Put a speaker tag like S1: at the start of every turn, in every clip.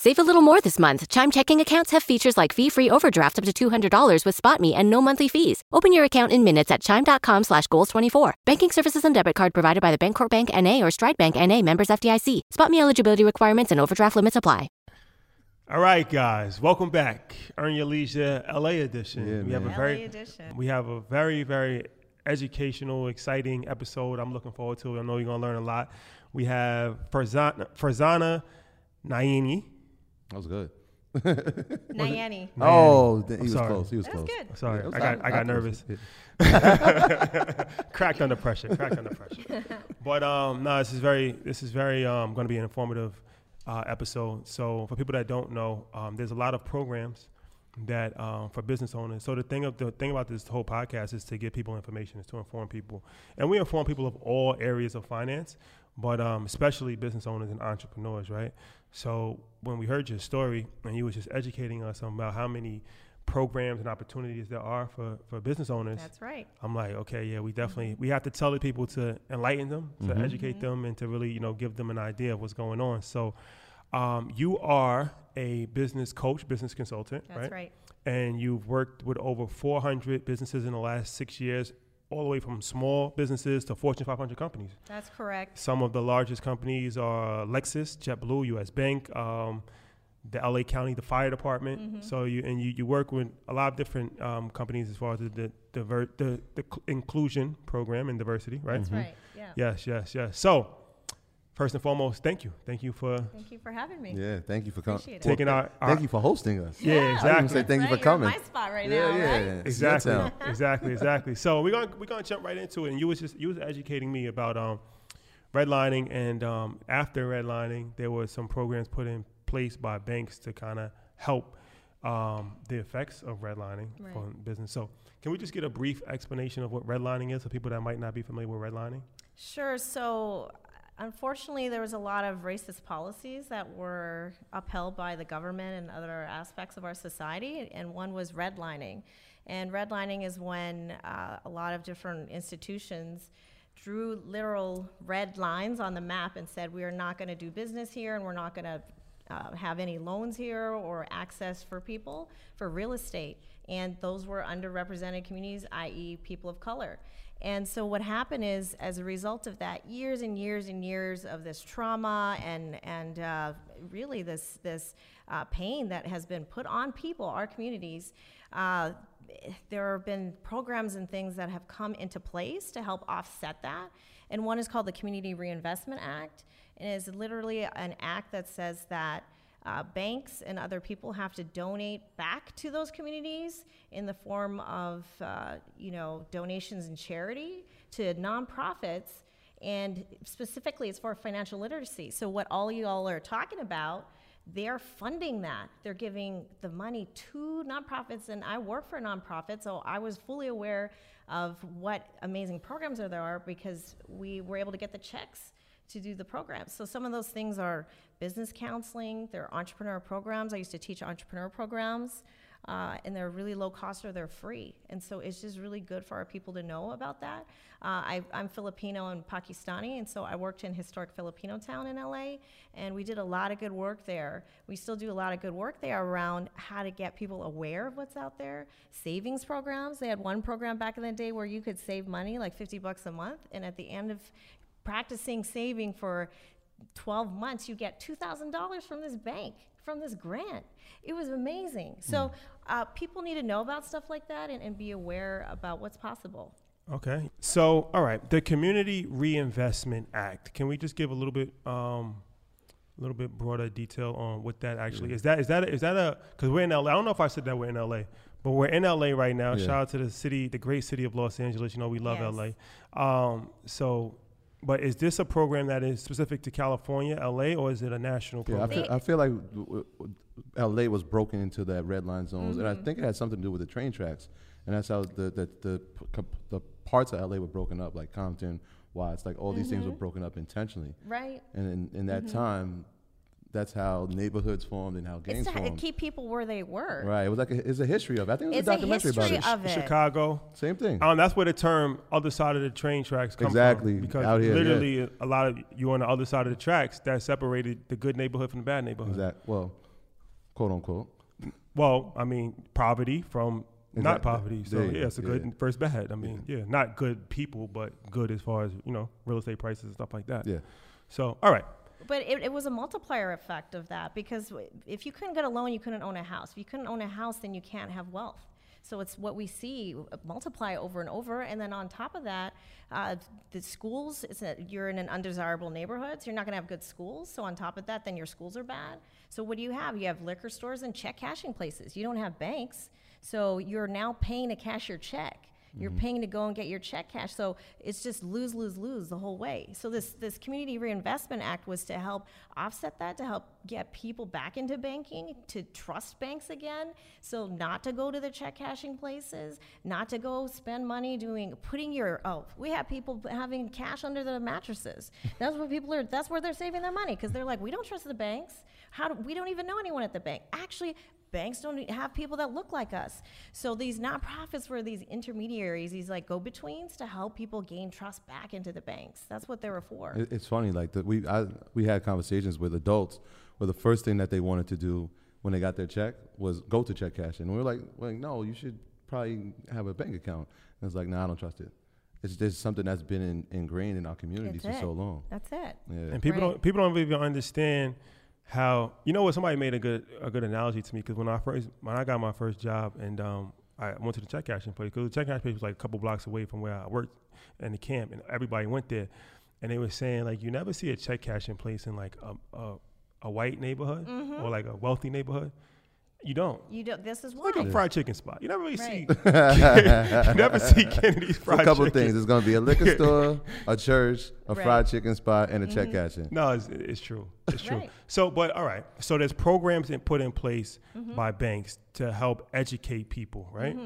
S1: Save a little more this month. Chime checking accounts have features like fee-free overdraft up to $200 with SpotMe and no monthly fees. Open your account in minutes at chime.com slash goals24. Banking services and debit card provided by the Bancorp Bank N.A. or Stride Bank N.A. members FDIC. SpotMe eligibility requirements and overdraft limits apply.
S2: All right, guys, welcome back. Earn Your Leisure LA edition.
S3: Yeah,
S2: we have a
S3: man.
S2: very
S4: LA edition.
S2: we have a very very educational, exciting episode. I'm looking forward to. it. I know you're gonna learn a lot. We have Farzana, Farzana Naini.
S3: That was good.
S4: Nayani.
S3: Oh, th- he was
S2: sorry.
S3: close. He was
S4: That was
S3: close.
S4: good.
S2: Sorry,
S3: Yeah, was
S2: I got I got
S3: hot
S2: nervous. Cracked under pressure. Cracked under pressure. But um, no, this is very this is very um going to be an informative uh, episode. So for people that don't know, um, there's a lot of programs that um, for business owners. So the thing of the thing about this whole podcast is to give people information, is to inform people, and we inform people of all areas of finance, but um, especially business owners and entrepreneurs, right? So when we heard your story and you was just educating us about how many programs and opportunities there are for, for business owners,
S4: That's right.
S2: I'm like, okay, yeah, we definitely we have to tell the people to enlighten them, to
S3: Mhm.
S2: educate them, and to really you know give them an idea of what's going on. So, um, you are a business coach, business consultant,
S4: That's
S2: right?
S4: right.
S2: And you've worked with over 400 businesses in the last six years, all the way from small businesses to Fortune 500 companies.
S4: That's correct.
S2: Some of the largest companies are Lexus, JetBlue, U.S. Bank, um, the L.A. County, the fire department.
S4: Mhm.
S2: So you and you, you work with a lot of different um, companies as far as the the, diver, the the cl- inclusion program and diversity, right?
S4: That's right. Yeah.
S2: Yes, yes, yes. So first and foremost, thank you, thank you for
S4: Thank you for having me.
S3: Yeah, thank you for coming.
S4: Appreciate it.
S2: taking our, our
S3: Thank you for hosting us.
S2: Yeah,
S4: Yeah.
S3: I
S2: exactly.
S3: say thank you for coming.
S4: You're in my spot right
S3: yeah,
S4: now,
S3: yeah,
S4: right?
S3: yeah. It's
S2: exactly, exactly, exactly. So we're gonna we're gonna jump right into it. And you was just you was educating me about um, redlining, and um, after redlining, there were some programs put in place by banks to kind of help um, the effects of redlining
S4: Right.
S2: for business. So can we just get a brief explanation of what redlining is for people that might not be familiar with redlining?
S4: Sure. So, unfortunately, there was a lot of racist policies that were upheld by the government and other aspects of our society, and one was redlining. And redlining is when uh, a lot of different institutions drew literal red lines on the map and said, we are not going to do business here and we're not going to uh, have any loans here or access for people for real estate. And those were underrepresented communities, i.e., people of color. And so what happened is, as a result of that, years and years and years of this trauma and and uh, really this this uh, pain that has been put on people, our communities. Uh, there have been programs and things that have come into place to help offset that. And one is called the Community Reinvestment Act. And it is literally an act that says that uh, banks and other people have to donate back to those communities in the form of, uh, you know, donations and charity to nonprofits. And specifically, it's for financial literacy. So what all you all are talking about they're funding that. They're giving the money to nonprofits, and I work for a nonprofit, so I was fully aware of what amazing programs there are because we were able to get the checks to do the programs. So some of those things are business counseling, they're entrepreneur programs. I used to teach entrepreneur programs uh, and they're really low cost or they're free. And so it's just really good for our people to know about that. Uh, I, am Filipino and Pakistani, and so I worked in historic Filipino town in LA, and we did a lot of good work there. We still do a lot of good work there around how to get people aware of what's out there. Savings programs. They had one program back in the day where you could save money, like 50 bucks a month, and at the end of practicing saving for 12 months, you get $2,000 from this bank, from this grant. It was amazing. So uh, people need to know about stuff like that and, and be aware about what's possible.
S2: Okay. So, all right, the Community Reinvestment Act. Can we just give a little bit, um, a little bit broader detail on what that actually is? That is that is that a because we're in LA. I don't know if I said that we're in LA, but we're in LA right now.
S3: Yeah.
S2: Shout out to the city, the great city of Los Angeles. You know we love
S4: Yes.
S2: LA. Um, so, but is this a program that is specific to California, LA, or is it a national
S3: Yeah, I
S2: program?
S3: feel, I feel like w- w- LA was broken into that red line zones, and I
S4: Mm-hmm.
S3: think it had something to do with the train tracks, and that's how the the the, the parts of LA were broken up, like Compton, Watts, like all these things
S4: Mm-hmm.
S3: were broken up intentionally,
S4: Right?
S3: and in, in that time, that's how neighborhoods formed and how gangs
S4: It's to
S3: formed.
S4: keep people where they were.
S3: Right, it was like a, it's a history of. it. I think it was
S4: It's
S3: a
S4: a
S3: documentary
S4: history
S3: about it.
S4: of it.
S2: Chicago.
S3: Same thing.
S2: Um, that's where the term "other side of the train tracks" come
S3: Exactly,
S2: from. Because
S3: out here, yeah.
S2: literally, a lot of you on the other side of the tracks that separated the good neighborhood from the bad neighborhood.
S3: Exact. Well, quote unquote.
S2: Well, I mean, poverty from not
S3: Exact-
S2: poverty. So
S3: there
S2: yeah,
S3: you
S2: it's a good
S3: yeah.
S2: versus bad. I mean, yeah. not good people, but good as far as you know, real estate prices and stuff like that.
S3: Yeah.
S2: So, all right.
S4: But it, it was a multiplier effect of that because if you couldn't get a loan, you couldn't own a house. If you couldn't own a house, then you can't have wealth. So it's what we see uh, multiply over and over. And then on top of that, uh, the schools, a, you're in an undesirable neighborhood, so you're not going to have good schools. So on top of that, then your schools are bad. So what do you have? You have liquor stores and check cashing places. You don't have banks. So you're now paying to cash your check. You're mm-hmm. paying to go and get your check cash. So it's just lose, lose, lose the whole way. So this this Community Reinvestment Act was to help offset that, to help get people back into banking, to trust banks again. So not to go to the check cashing places, not to go spend money doing putting your oh, we have people having cash under the mattresses. That's where people are. That's where they're saving their money because they're like, we don't trust the banks. How do we don't even know anyone at the bank? Actually, banks don't have people that look like us. So these nonprofits were these intermediaries, these like go-betweens to help people gain trust back into the banks. That's what they were for.
S3: It, it's funny, like the, we I, we had conversations with adults where the first thing that they wanted to do when they got their check was go to check cash, and we were like, well, no, you should probably have a bank account. And it's like, no, nah, I don't trust it. It's just something that's been in, ingrained in our communities
S4: That's
S3: for so long.
S4: That's it.
S3: Yeah.
S2: And people
S4: Right.
S2: don't people don't even understand how you know what somebody made a good a good analogy to me because when I first when I got my first job and um, I went to the check cashing place because the check cashing place was like a couple blocks away from where I worked in the camp and everybody went there and they were saying like you never see a check cashing place in like a a, a white neighborhood or like a wealthy neighborhood. You don't.
S4: You don't. This is why.
S2: Like a fried chicken spot. You never really
S4: Right.
S2: see. you never see Kennedy's
S3: So
S2: fried
S3: a couple of
S2: chicken.
S3: things. It's going to be a liquor store, a church, a
S4: Right.
S3: fried chicken spot, and a check cashing.
S2: No, it's, it's true. It's true.
S4: Right.
S2: So, but all right. So there's programs in, put in place
S4: Mm-hmm.
S2: by banks to help educate people, right?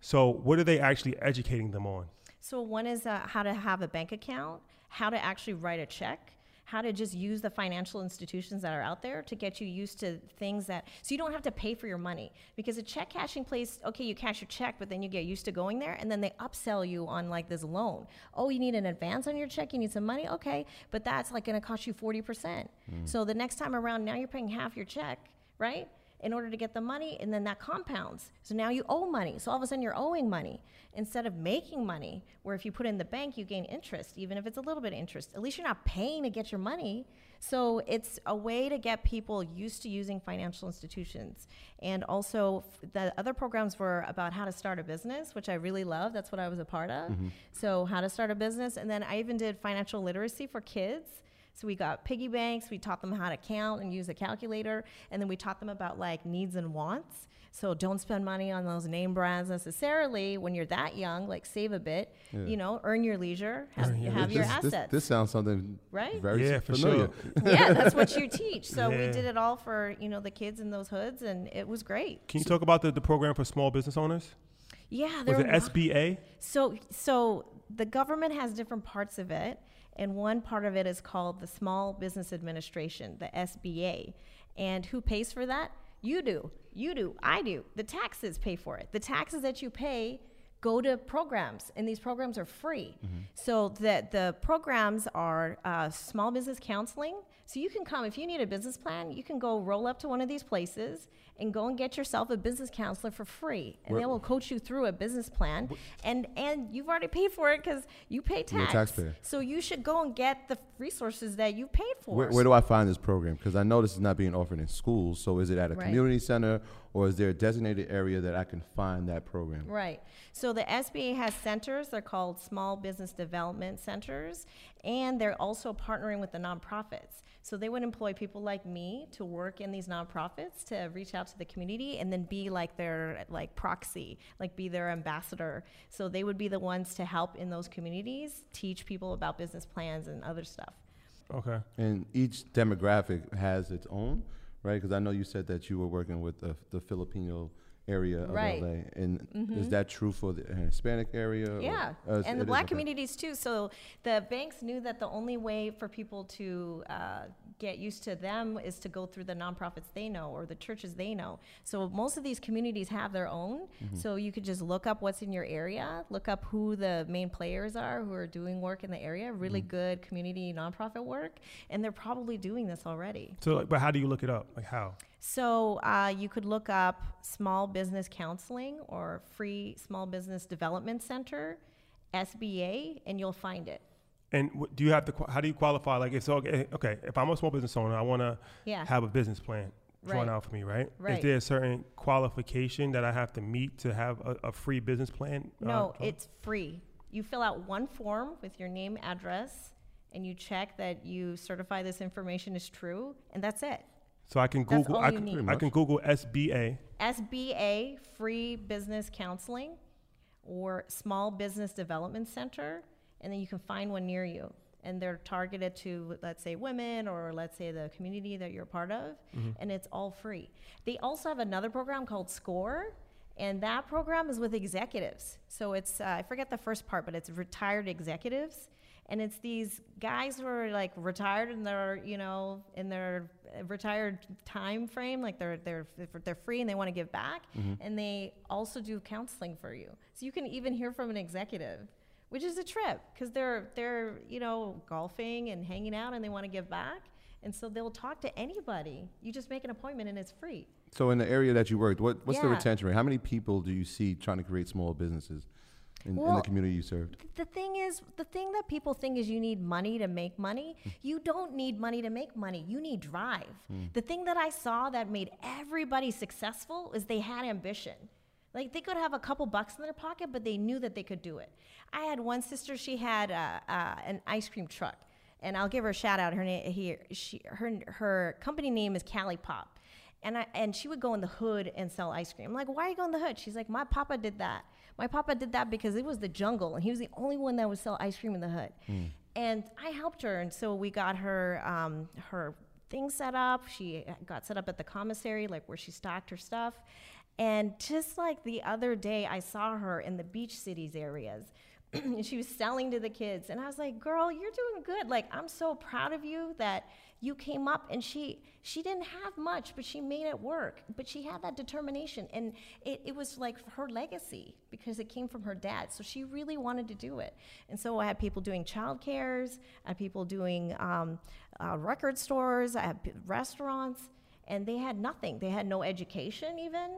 S2: So what are they actually educating them on?
S4: So one is uh, how to have a bank account, how to actually write a check, how to just use the financial institutions that are out there to get you used to things that so you don't have to pay for your money. Because a check cashing place okay you cash your check but then you get used to going there and then they upsell you on like this loan. Oh you need an advance on your check you need some money? Okay but that's like going to cost you 40% mm. so the next time around now you're paying half your check right in order to get the money, and then that compounds. So now you owe money. So all of a sudden you're owing money instead of making money, where if you put in the bank, you gain interest, even if it's a little bit of interest. At least you're not paying to get your money. So it's a way to get people used to using financial institutions. And also, the other programs were about how to start a business, which I really love. That's what I was a part of. Mm-hmm. So, how to start a business. And then I even did financial literacy for kids So we got piggy banks. We taught them how to count and use a calculator, and then we taught them about like needs and wants. So don't spend money on those name brands necessarily when you're that young. Like save a bit, you know, earn your leisure, have, have your
S3: this,
S4: assets.
S3: This, this sounds something
S4: Right?
S3: very
S2: Yeah, for
S3: familiar.
S2: sure.
S4: yeah, that's what you teach. So we did it all for you know the kids in those hoods, and it was great.
S2: Can you talk about the, the program for small business owners?
S4: Yeah, there
S2: Was it
S4: were a lot-
S2: SBA?
S4: So, so the government has different parts of it, and one part of it is called the Small Business Administration, the SBA. And who pays for that? You do. You do. I do. The taxes pay for it. The taxes that you pay go to programs, and these programs are free. So that the programs are uh, small business counseling. So you can come if you need a business plan. You can go roll up to one of these places and go and get yourself a business counselor for free, and they will coach you through a business plan. And and you've already paid for it because you pay
S3: You're a
S4: tax.
S3: taxpayer.
S4: So you should go and get the resources that you paid for.
S3: Where, where do I find this program? Because I know this is not being offered in schools. So is it at a
S4: Right.
S3: community center or is there a designated area that I can find that program?
S4: Right. So the SBA has centers. They're called Small Business Development Centers, and they're also partnering with the nonprofits. So they would employ people like me to work in these nonprofits to reach out to the community and then be like their like proxy, like be their ambassador. So they would be the ones to help in those communities, teach people about business plans and other stuff.
S2: Okay.
S3: And each demographic has its own, right? Because I know you said that you were working with the, the Filipino area of
S4: Right. Mm-hmm.
S3: LA. And is that true for the Hispanic area? or-
S4: Yeah,
S3: uh,
S4: and the black communities too. So the banks knew that the only way for people to uh, get used to them is to go through the nonprofits they know or the churches they know. So most of these communities have their own.
S3: Mm-hmm.
S4: So you could just look up what's in your area, look up who the main players are who are doing work in the area, really
S3: Mm-hmm.
S4: good community nonprofit work, and they're probably doing this already.
S2: So, like, but how do you look it up? Like how?
S4: So uh, you could look up small business counseling or free small business development center, SBA, and you'll find it.
S2: And do you have to? How do you qualify? Like, if so, okay, okay, if I'm a small business owner, I want to
S4: Yeah.
S2: have a business plan drawn
S4: Right.
S2: out for me, right?
S4: Right.
S2: Is there a certain qualification that I have to meet to have a, a free business plan? uh,
S4: No,
S2: drawn?
S4: it's free. You fill out one form with your name, address, and you check that you certify this information is true, and that's it.
S2: So I can
S4: that's
S2: Google.
S4: all
S2: I
S4: you
S2: can,
S4: need.
S2: I can. Google SBA.
S4: SBA, Free Business Counseling, or Small Business Development Center, and then you can find one near you. And they're targeted to, let's say, women or let's say the community that you're part of, and it's all free. They also have another program called SCORE, and that program is with executives. So it's, uh, I forget the first part, but it's retired executives. And it's these guys who are like retired in their, you know, in their retired time frame, like they're they're they're free and they want to give back, mm-hmm. and they also do counseling for you. So you can even hear from an executive, which is a trip because they're they're you know golfing and hanging out and they want to give back, and so they'll talk to anybody. You just make an appointment and it's free.
S3: So in the area that you worked, what, what's the retention rate? How many people do you see trying to create small businesses in, in the community you served?
S4: the thing is the thing that people think is you need money to make money you don't need money to make money. You need drive. The thing that i saw that made everybody successful is they had ambition. Like they could have a couple bucks in their pocket but they knew that they could do it. I had one sister she had uh, uh, an ice cream truck. And i'll give her a shout out. Her name here she her her company name is cali pop. And I, and she would go in the hood and sell ice cream. I'm like, why are you going in the hood? She's like, my papa did that. My papa did that because it was the jungle, and he was the only one that would sell ice cream in the hood. And I helped her, and so we got her um, her thing set up. She got set up at the commissary, like where she stocked her stuff. And just like the other day, I saw her in the beach cities areas. and she was selling to the kids and i was like girl you're doing good like i'm so proud of you that you came up and she she didn't have much but she made it work. But she had that determination and it, it was like her legacy because it came from her dad. So she really wanted to do it. And so i had people doing child cares i had people doing um, uh, record stores i had restaurants and they had nothing. They had no education even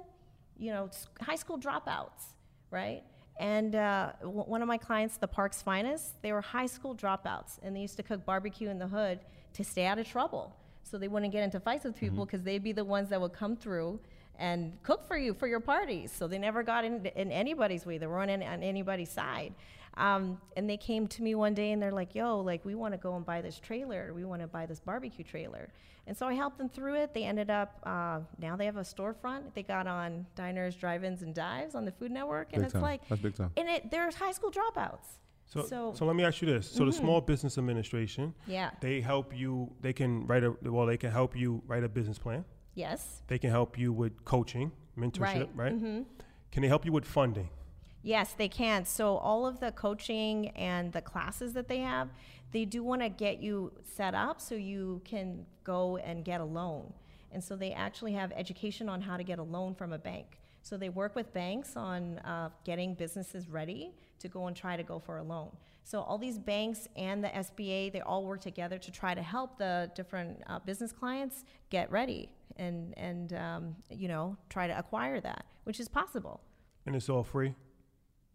S4: you know high school dropouts right? And uh, one of my clients, the Park's Finest, they were high school dropouts, and they used to cook barbecue in the hood to stay out of trouble, so they wouldn't get into fights with people because they'd be the ones that would come through and cook for you for your parties. So they never got in, in anybody's way. They weren't in, on anybody's side. Um, and they came to me one day and they're like, yo, like, we want to go and buy this trailer. We want to buy this barbecue trailer. And so I helped them through it. They ended up, uh, now they have a storefront. They got on diners, drive ins, and dives on the Food Network. And
S3: Big
S4: it's
S3: time.
S4: like,
S3: That's big time.
S4: and it, there's high school dropouts.
S2: So, so,
S4: So- Mm-hmm.
S2: let me ask you this: so the Small Business Administration,
S4: Yeah.
S2: they help you. They can write a well. They can help you write a business plan.
S4: Yes.
S2: They can help you with coaching, mentorship,
S4: Right. Mm-hmm.
S2: Can they help you with funding?
S4: Yes, they can. So all of the coaching and the classes that they have, they do want to get you set up so you can go and get a loan. And so they actually have education on how to get a loan from a bank. So they work with banks on uh, getting businesses ready to go and try to go for a loan. So all these banks and the SBA, they all work together to try to help the different uh, business clients get ready and and um, you know try to acquire that, which is possible.
S2: And it's all free.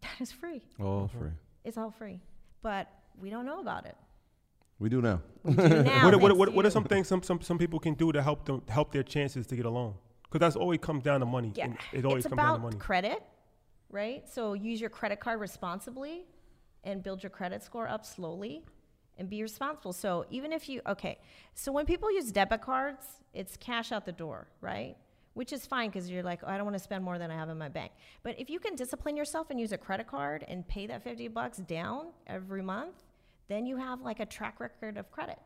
S4: That is free.
S3: All free.
S4: It's all free, but we don't know about it.
S3: We do now.
S4: We do now.
S2: what, are- what, what, what are some things some, some, some people can do to help them help their chances to get a loan? Because that's always comes down to money.
S4: Yeah,
S2: It always
S4: it's
S2: comes down to
S4: about
S2: money.
S4: credit, right? So use your credit card responsibly, and build your credit score up slowly, and be responsible. So even if you okay, so when people use debit cards, it's cash out the door, right? Which is fine because you're like, oh, I don't want to spend more than I have in my bank. But if you can discipline yourself and use a credit card and pay that 50 bucks down every month, then you have like a track record of credit.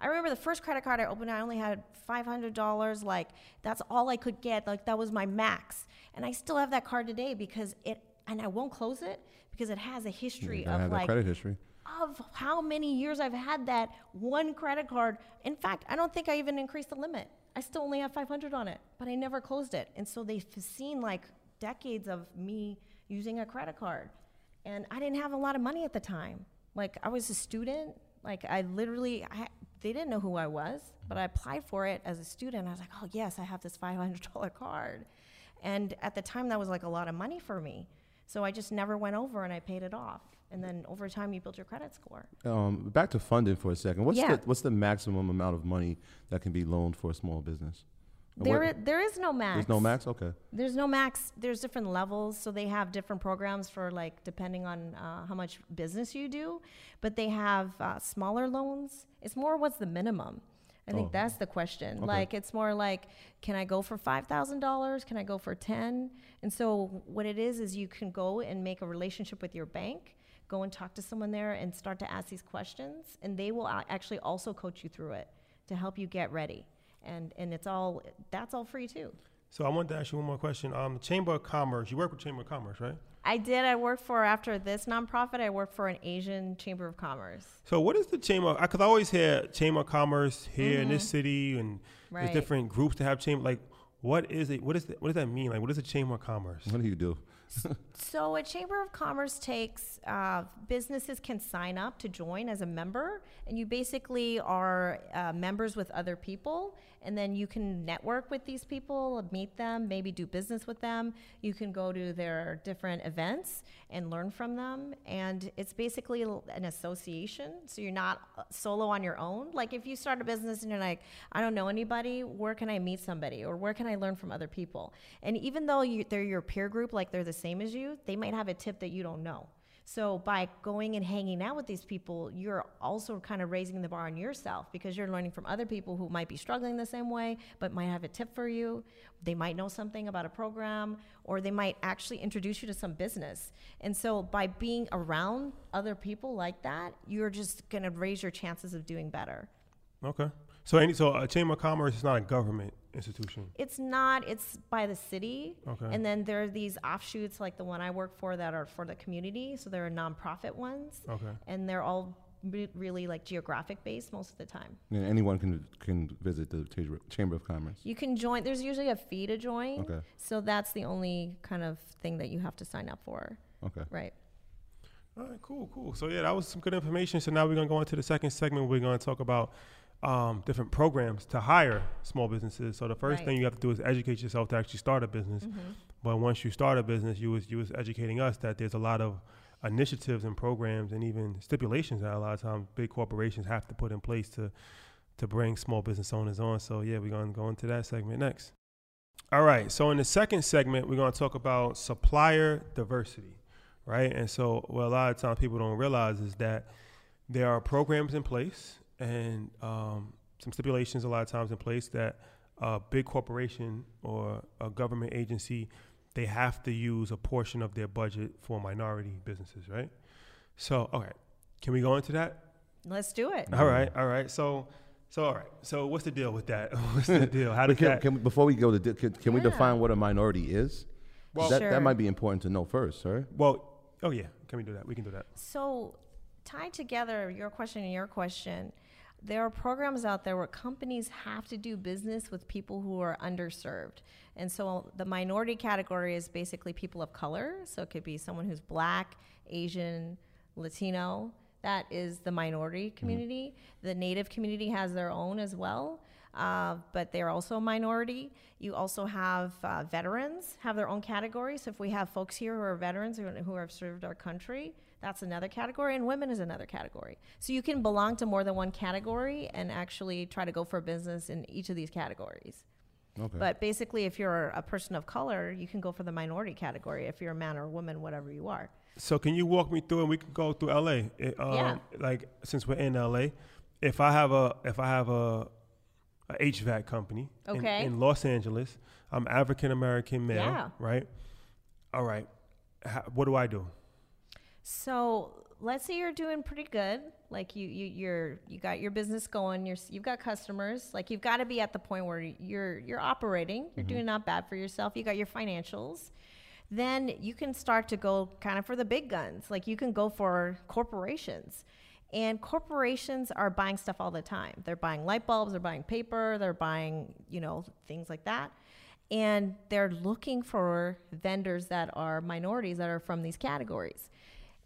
S4: I remember the first credit card I opened, I only had $500. Like, that's all I could get. Like, that was my max. And I still have that card today because it, and I won't close it because it has a history of like,
S3: credit history.
S4: of how many years I've had that one credit card. In fact, I don't think I even increased the limit. I still only have 500 on it, but I never closed it. And so they've seen like decades of me using a credit card. And I didn't have a lot of money at the time. Like I was a student. Like I literally, I, they didn't know who I was, but I applied for it as a student. I was like, oh yes, I have this $500 card. And at the time, that was like a lot of money for me. So I just never went over and I paid it off. And then over time, you build your credit score.
S3: Um, back to funding for a second. What's
S4: Yeah.
S3: the what's the maximum amount of money that can be loaned for a small business?
S4: There,
S3: what,
S4: there is no max.
S3: there's no max. Okay.
S4: There's no max. There's different levels, so they have different programs for like depending on uh, how much business you do. But they have uh, smaller loans. It's more what's the minimum. I think
S3: Oh.
S4: that's the question.
S3: Okay.
S4: Like it's more like, can I go for five thousand dollars? Can I go for ten? And so what it is is you can go and make a relationship with your bank. Go and talk to someone there and start to ask these questions, and they will actually also coach you through it to help you get ready. And and it's all that's all free too.
S2: So I wanted to ask you one more question. Um, the Chamber of Commerce. You work with Chamber of Commerce, right?
S4: I did. I worked for after this nonprofit. I worked for an Asian Chamber of Commerce.
S2: So what is the Chamber? I Because I always hear Chamber of Commerce here in this city, and there's
S4: Mm-hmm.
S2: Different groups that have chamber. Like, what is it? What is it? What does that mean? Like, what is a Chamber of Commerce?
S3: What do you do?
S4: So a Chamber of Commerce takes uh, businesses can sign up to join as a member, and you basically are uh, members with other people, and then you can network with these people, meet them, maybe do business with them. You can go to their different events and learn from them, and it's basically an association. So you're not uh, solo on your own. Like if you start a business and you're like, I don't know anybody, where can I meet somebody, or where can I learn from other people? And even though you, they're your peer group, like they're the same as you, they might have a tip that you don't know. So by going and hanging out with these people, you're also kind of raising the bar on yourself because you're learning from other people who might be struggling the same way, but might have a tip for you. They might know something about a program, or they might actually introduce you to some business. And so by being around other people like that, you're just going to raise your chances of doing better.
S2: Okay. So any so a Chamber of Commerce is not a government institution.
S4: It's not, it's by the city.
S2: Okay.
S4: And then there are these offshoots like the one I work for that are for the community. So there are nonprofit ones.
S2: Okay.
S4: And they're all re- really like geographic based most of the time.
S3: Yeah, anyone can can visit the Chamber- Chamber of Commerce.
S4: You can join, there's usually a fee to join.
S3: Okay.
S4: So that's the only kind of thing that you have to sign up for.
S3: Okay.
S4: Right.
S2: All right, cool, cool. So yeah, that was some good information. So now we're gonna go into the second segment. We're gonna talk about um, different programs to hire small businesses. So the first
S4: Right. Mm-hmm.
S2: thing you have to do is educate yourself to actually start a business. But once you start a business, you was you was educating us that there's a lot of initiatives and programs and even stipulations that a lot of times big corporations have to put in place to to bring small business owners on. So yeah, we're gonna go into that segment next. All right. So in the second segment, we're going to talk about supplier diversity, right? And so, what a lot of times people don't realize is that there are programs in place and um, some stipulations a lot of times in place that a big corporation or a government agency they have to use a portion of their budget for minority businesses, right? So, okay, can we go into that?
S4: Let's do it.
S2: All right, all right. So, so all right. So, what's the deal with that? what's the deal? How
S3: But
S2: did
S3: can,
S2: that?
S3: can we, before we go to, di- can, can we define what a minority is?
S4: Well-
S3: that,
S4: Sure.
S3: that might be important to know first, right?
S2: well, oh yeah. Can we do that? We can do that.
S4: So, tied together, your question and your question, there are programs out there where companies have to do business with people who are underserved. And so uh, the minority category is basically people of color. So it could be someone who's black, Asian, Latino. That is the minority mm-hmm. community. The native community has their own as well. Uh, but they're also a minority. You also have uh, veterans have their own category. So if we have folks here who are veterans who, who have served our country, that's another category, and women is another category. So you can belong to more than one category and actually try to go for business in each of these categories.
S3: Okay.
S4: But basically, if you're a person of color, you can go for the minority category. If you're a man or a woman, whatever you are.
S2: So, can you walk me through, and we can go through LA. It, um,
S4: Yeah.
S2: Like since we're in LA, if I have a if I have a, a HVAC company in-
S4: Okay.
S2: in, Los Angeles, I'm African American male,
S4: Yeah.
S2: right? All right. How, what do I do?
S4: So let's say you're doing pretty good. Like you, you, you're, you got your business going. You're, you've got customers. Like you've got to be at the point where you're, you're operating. You're mm-hmm. doing not bad for yourself. You got your financials. Then you can start to go kind of for the big guns. Like you can go for corporations. And corporations are buying stuff all the time. They're buying light bulbs, they're buying paper, they're buying, you know, things like that. And they're looking for vendors that are minorities that are from these categories.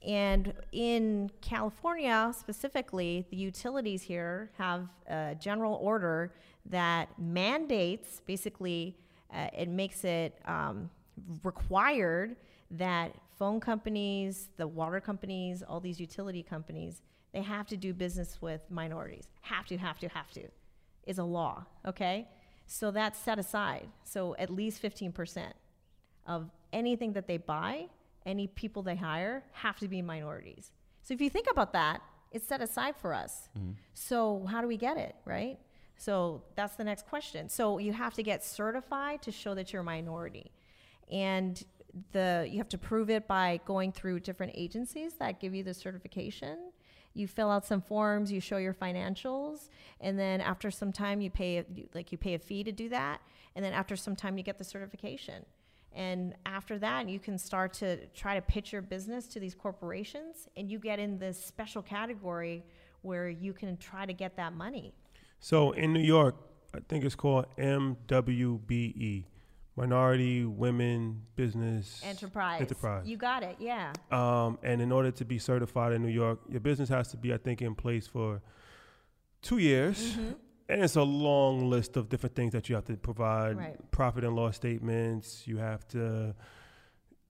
S4: And in California specifically, the utilities here have a general order that mandates basically, uh, it makes it um, required that phone companies, the water companies, all these utility companies, they have to do business with minorities. Have to, have to, have to. Is a law, okay? So that's set aside. So at least 15% of anything that they buy, any people they hire, have to be minorities. So if you think about that, it's set aside for us. Mm-hmm. So how do we get it, right? So that's the next question. So you have to get certified to show that you're a minority. And the you have to prove it by going through different agencies that give you the certification. You fill out some forms, you show your financials, and then after some time you pay like you pay a fee to do that, and then after some time you get the certification. And after that, you can start to try to pitch your business to these corporations, and you get in this special category where you can try to get that money.
S2: So in New York, I think it's called MWBE, Minority Women Business
S4: Enterprise.
S2: Enterprise.
S4: You got it, yeah.
S2: Um, and in order to be certified in New York, your business has to be, I think, in place for two years.
S4: Mm-hmm.
S2: And it's a long list of different things that you have to provide
S4: Right.
S2: profit and loss statements. You have to,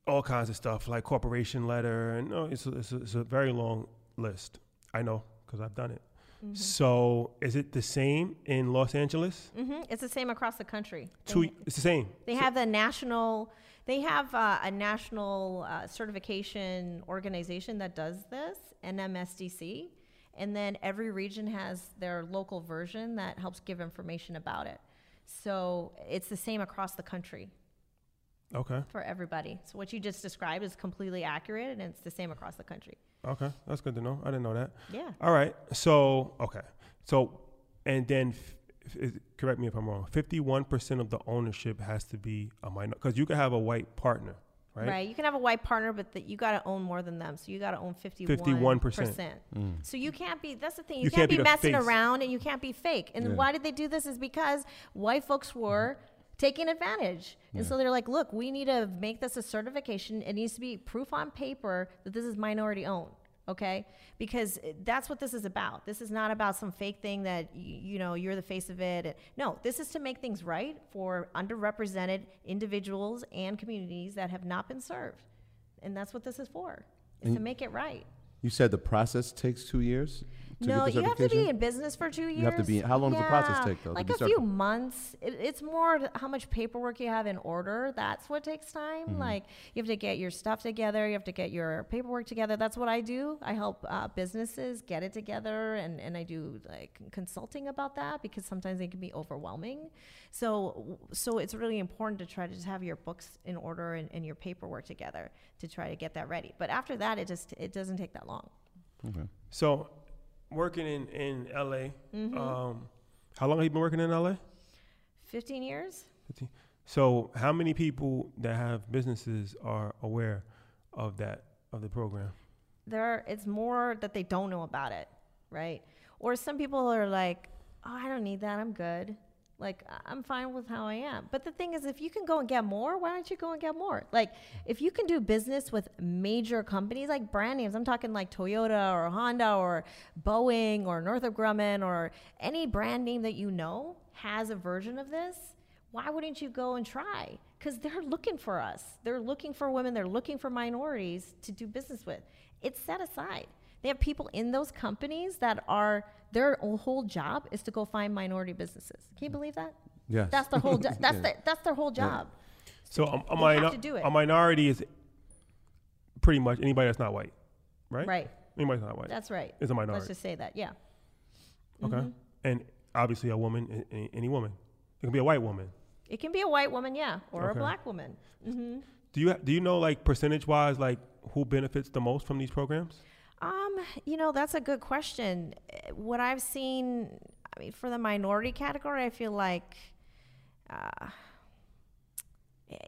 S2: all kinds of stuff like corporation letter. And no, it's a, it's a, it's a very long list. I know because I've done it.
S4: Mm-hmm.
S2: So is it the same in Los Angeles?
S4: hmm It's the same across the country.
S2: Two, it's the same.
S4: They have the national, they have uh, a national uh, certification organization that does this, NMSDC. And then every region has their local version that helps give information about it. So it's the same across the country
S2: Okay.
S4: for everybody. So what you just described is completely accurate and it's the same across the country.
S2: Okay. That's good to know. I didn't know that.
S4: Yeah.
S2: All right. So okay. So and then f- f- correct me if I'm wrong. Fifty-one percent of the ownership has to be a minor because you can have a white partner, right?
S4: Right. You can have a white partner, but the, you got to own more than them. So you got to own 51%.
S2: 51%. Mm.
S4: So you can't be, that's the thing. You,
S2: You
S4: can't,
S2: can't
S4: be,
S2: be
S4: messing
S2: face.
S4: around and you can't be fake. And
S3: Yeah.
S4: why did they do this? Is because white folks were mm-hmm. Taking advantage. And so they're like, look, we need to make this a certification. It needs to be proof on paper that this is minority owned. Okay, because eh, that's what this is about. This is not about some fake thing that you know you're the face of it. No, this is to make things right for underrepresented individuals and communities that have not been served, and that's what this is for. Is to make it right.
S3: You said the process takes two years. To
S4: no,
S3: get the
S4: you have to be in business for two years.
S3: You have to be- how long does the process take, though,
S4: Like a
S3: certi-
S4: few months. It, it's more how much paperwork you have in order. That's what takes time.
S3: Mm-hmm.
S4: Like you have to get your stuff together. You have to get your paperwork together. That's what I do. I help uh, businesses get it together, and and I do like consulting about that because sometimes it can be overwhelming. So so it's really important to try to just have your books in order and, and your paperwork together to try to get that ready. But after that, it just it doesn't take that long.
S3: Okay.
S2: So, working in in LA,
S4: Mm-hmm.
S2: um, how long have you been working in LA?
S4: Fifteen years.
S2: 15. So, how many people that have businesses are aware of that of the program?
S4: there it's more that they don't know about it right or some people are like oh i don't need that i'm good like i'm fine with how i am but the thing is if you can go and get more why don't you go and get more like if you can do business with major companies like brand names i'm talking like toyota or honda or boeing or northrop grumman or any brand name that you know has a version of this why wouldn't you go and try? Because they're looking for us. They're looking for women. They're looking for minorities to do business with. It's set aside. They have people in those companies that are their whole job is to go find minority businesses. Can you believe that?
S3: Yes.
S4: That's their whole. jo- that's
S3: Yeah.
S4: their, that's their whole job.
S2: So, a, a,
S4: They have
S2: minor-
S4: to do it.
S2: a minority is pretty much anybody that's not white, right?
S4: Right.
S2: Anybody that's not white.
S4: That's right.
S2: Is a minority.
S4: Let's just say that. Yeah.
S2: okay.
S4: Mm-hmm.
S2: And obviously, a woman, a- a- any woman, it can be a white woman.
S4: It can be a white woman, yeah, or
S2: Okay.
S4: a black woman. Mm-hmm.
S2: Do you do you know like percentage wise like who benefits the most from these programs?
S4: Um, you know, that's a good question. What I've seen, I mean, for the minority category, I feel like, uh,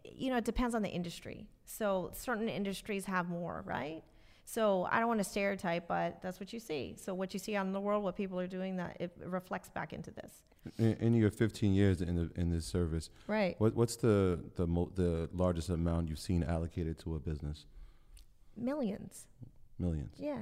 S4: you know, it depends on the industry. So certain industries have more, right? So I don't want to stereotype, but that's what you see. So what you see out in the world, what people are doing, that it reflects back into this.
S3: In, in your 15 years in the in this service,
S4: Right.
S3: what what's the the mo- the largest amount you've seen allocated to a business?
S4: Millions.
S3: Millions.
S4: Yeah.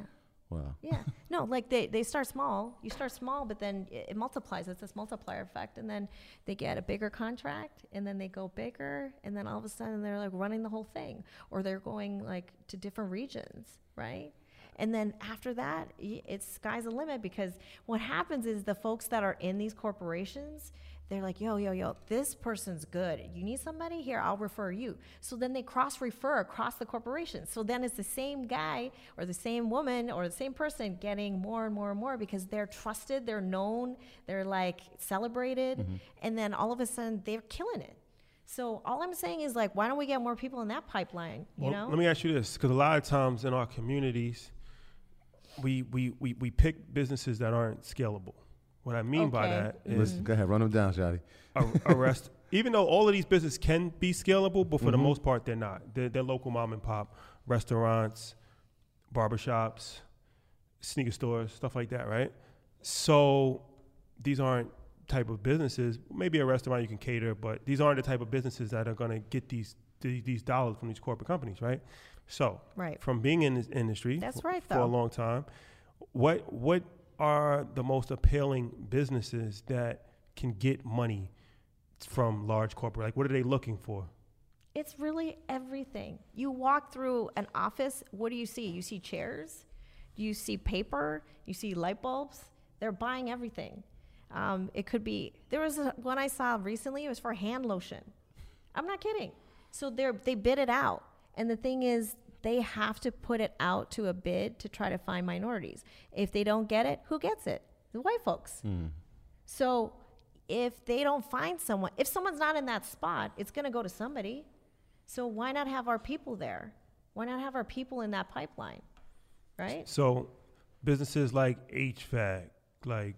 S3: Wow.
S4: Yeah. No, like they, they start small. You start small, but then it, it multiplies. It's this multiplier effect. And then they get a bigger contract and then they go bigger. And then all of a sudden they're like running the whole thing or they're going like to different regions, right? And then after that, it's sky's the limit because what happens is the folks that are in these corporations, they're like, yo, yo, yo, this person's good. You need somebody? Here, I'll refer you. So then they cross refer across the corporation. So then it's the same guy or the same woman or the same person getting more and more and more because they're trusted, they're known, they're like celebrated. Mm-hmm. And then all of a sudden they're killing it. So all I'm saying is like, why don't we get more people in that pipeline? You
S2: Well,
S4: know?
S2: Let me ask you this, because a lot of times in our communities, we, we, we, we pick businesses that aren't scalable. What I mean by
S4: Okay.
S2: that is
S3: Listen, go ahead, run them down, Shotty.
S2: a, a. Even though all of these businesses can be scalable, but for
S3: Mm-hmm.
S2: the most part, they're not. They're, they're local mom and pop restaurants, barbershops, sneaker stores, stuff like that, right? So these aren't type of businesses. Maybe a restaurant you can cater, but these aren't the type of businesses that are going to get these, these these dollars from these corporate companies, right? So
S4: Right.
S2: from being in this industry
S4: That's
S2: for,
S4: right,
S2: for a long time, what what are the most appealing businesses that can get money from large corporate? Like, what are they looking for?
S4: It's really everything. You walk through an office, what do you see? You see chairs, you see paper, you see light bulbs. They're buying everything. Um, it could be, there was a, one I saw recently, it was for hand lotion. I'm not kidding. So they're, they bid it out. And the thing is, they have to put it out to a bid to try to find minorities. If they don't get it, who gets it? The white folks. Hmm. So if they don't find someone, if someone's not in that spot, it's going to go to somebody. So why not have our people there? Why not have our people in that pipeline? Right?
S2: So, businesses like HVAC, like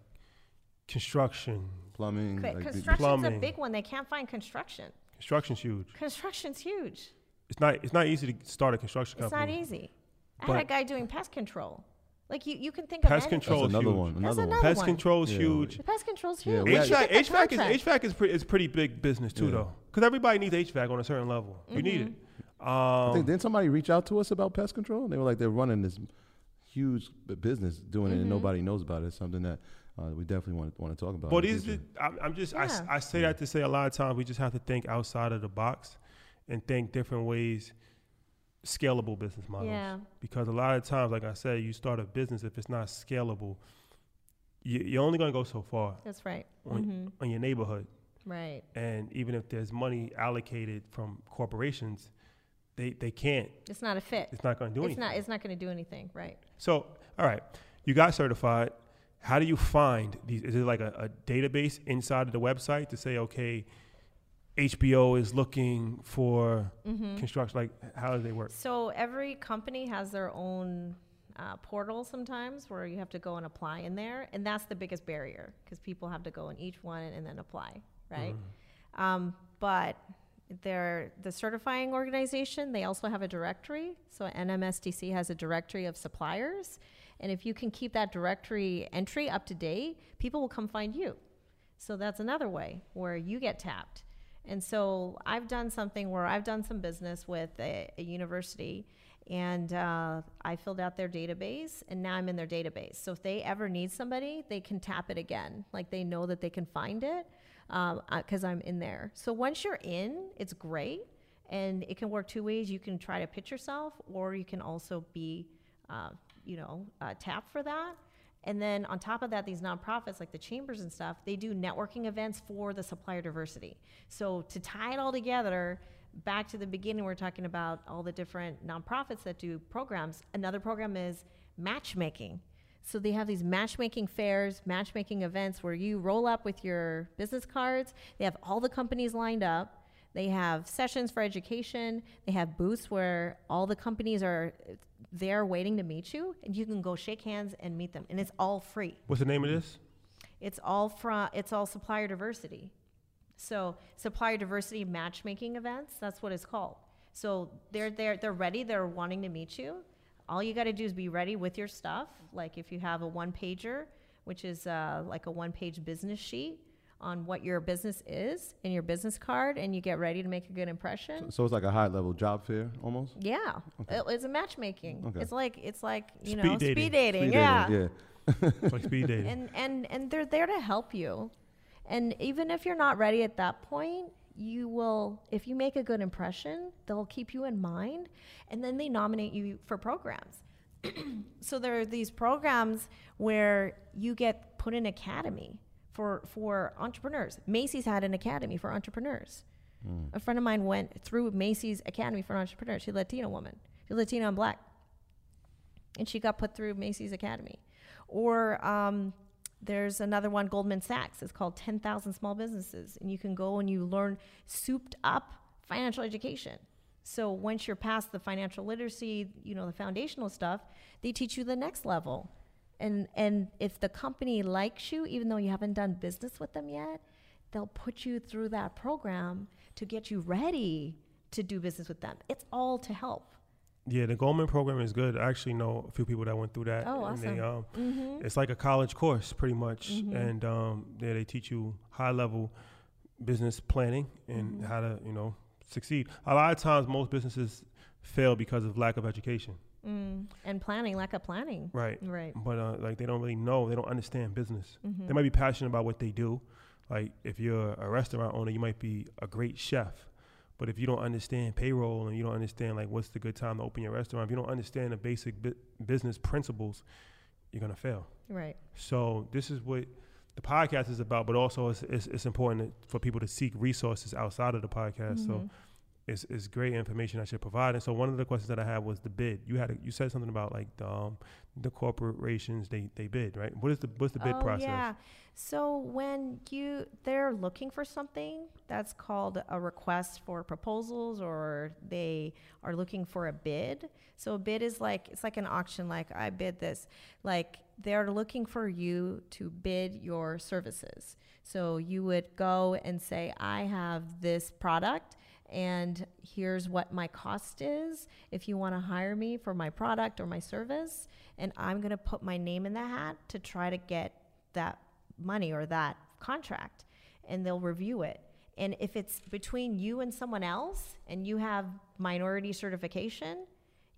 S2: construction,
S3: Plumbing.
S4: Okay,
S3: like the-
S4: construction's a big one. They can't find construction.
S2: construction's huge.
S4: Construction's huge.
S2: It's not it's not easy to start a construction
S4: It's
S2: company.
S4: It's not easy. I had a guy doing pest control. Like you, you can think of
S2: Pest
S4: anything.
S2: control
S3: That's
S2: is
S3: another
S2: huge.
S3: one.
S4: That's
S3: Another one.
S2: Pest control is
S3: Yeah,
S2: huge.
S4: The pest control's
S3: Yeah,
S4: huge.
S3: we
S4: You
S3: had-
S2: HVAC, HVAC is. HVAC is pretty is pretty big business too
S3: Yeah.
S2: though, because everybody needs HVAC on a certain level. You need it.
S3: I
S2: Um,
S3: think didn't somebody reach out to us about pest control? And They were like they're running this huge business doing
S4: Mm-hmm.
S3: it and nobody knows about it. It's something that uh, we definitely want want to talk about.
S2: But is it? I'm, I'm just.
S4: Yeah.
S2: I I, say that to say a lot of times we just have to think outside of the box, and think different ways, scalable business models.
S4: Yeah.
S2: Because a lot of times, like I said, you start a business if it's not scalable, you, you're only going to go so far
S4: That's right.
S2: on,
S4: hmm
S2: on your neighborhood.
S4: Right.
S2: And even if there's money allocated from corporations, they, they can't.
S4: It's not a fit.
S2: It's not going to do
S4: It's
S2: anything.
S4: not. It's not going to do anything. Right.
S2: So, all right, you got certified. How do you find these? Is it like a, a database inside of the website to say, okay, HBO is looking for
S4: Mm-hmm.
S2: construction? Like, how do they work?
S4: So every company has their own uh, portal sometimes where you have to go and apply in there, and that's the biggest barrier because people have to go in each one and then apply, right? Um, but they're the certifying organization. They also have a directory. So NMSDC has a directory of suppliers, and if you can keep that directory entry up to date, people will come find you. So that's another way where you get tapped. And so I've done something where I've done some business with a, a university and uh, I filled out their database and now I'm in their database. So if they ever need somebody, they can tap it again. Like they know that they can find it because I'm in there. So once you're in, it's great. And it can work two ways. You can try to pitch yourself or you can also be, uh, you know, uh, tapped for that. And then on top of that, these nonprofits like the chambers and stuff, they do networking events for the supplier diversity. So to tie it all together, back to the beginning, we're talking about all the different nonprofits that do programs. Another program is matchmaking. So they have these matchmaking fairs, matchmaking events where you roll up with your business cards. They have all the companies lined up. They have sessions for education. They have booths where all the companies are there waiting to meet you, and you can go shake hands and meet them, and it's all free.
S2: What's the name of this?
S4: It's all from it's all supplier diversity. So supplier diversity matchmaking events, that's what it's called. So they're they're they're ready, they're wanting to meet you. All you got to do is be ready with your stuff. Like if you have a one pager, which is uh, like a one page business sheet on what your business is in your business card, and you get ready to make a good impression.
S3: So it's like a high level job fair almost.
S4: Yeah, it, it's a matchmaking.
S3: Okay.
S4: It's like it's like you
S2: Speed
S4: know
S2: dating.
S4: speed dating.
S3: Speed
S4: yeah,
S3: dating, yeah.
S2: It's like speed dating.
S4: and and and they're there to help you and even if you're not ready at that point you will if you make a good impression they'll keep you in mind and then they nominate you for programs so there are these programs where you get put in academy for for entrepreneurs macy's had an academy for entrepreneurs a friend of mine went through macy's academy for entrepreneurs she's a latina woman she's latina and black and she got put through Macy's Academy. Or um, there's another one, Goldman Sachs. It's called 10,000 Small Businesses. And you can go and you learn souped up financial education. So once you're past the financial literacy, you know, the foundational stuff, they teach you the next level. And, and if the company likes you, even though you haven't done business with them yet, they'll put you through that program to get you ready to do business with them. It's all to help.
S2: Yeah, the Goldman program is good. I actually know a few people that went through that.
S4: Oh,
S2: and They, um,
S4: Mm-hmm.
S2: It's like a college course, pretty much, and um, yeah, they teach you high level business planning and
S4: Mm-hmm.
S2: how to, you know, succeed. A lot of times, most businesses fail because of lack of education,
S4: Mm. And planning, lack of planning.
S2: right?
S4: Right.
S2: But uh, like they don't really know, they don't understand business.
S4: Mm-hmm.
S2: They might be passionate about what they do. Like if you're a restaurant owner, you might be a great chef. But if you don't understand payroll and you don't understand like what's the good time to open your restaurant, if you don't understand the basic bu- business principles, you're gonna fail.
S4: Right.
S2: So this is what the podcast is about, but also it's, it's, it's important for people to seek resources outside of the podcast.
S4: Mm-hmm.
S2: So it's, it's great information I should provide. And so one of the questions that I had was the bid. You had a, you said something about like the, um, the corporations they, they bid, right? What is the what's the bid
S4: oh,
S2: process?
S4: Yeah. So when you they're looking for something, that's called a request for proposals or they are looking for a bid. So a bid is like it's like an auction like I bid this. Like they're looking for you to bid your services. So you would go and say I have this product and here's what my cost is if you want to hire me for my product or my service and i'm going to put my name in the hat to try to get that money or that contract and they'll review it. And if it's between you and someone else and you have minority certification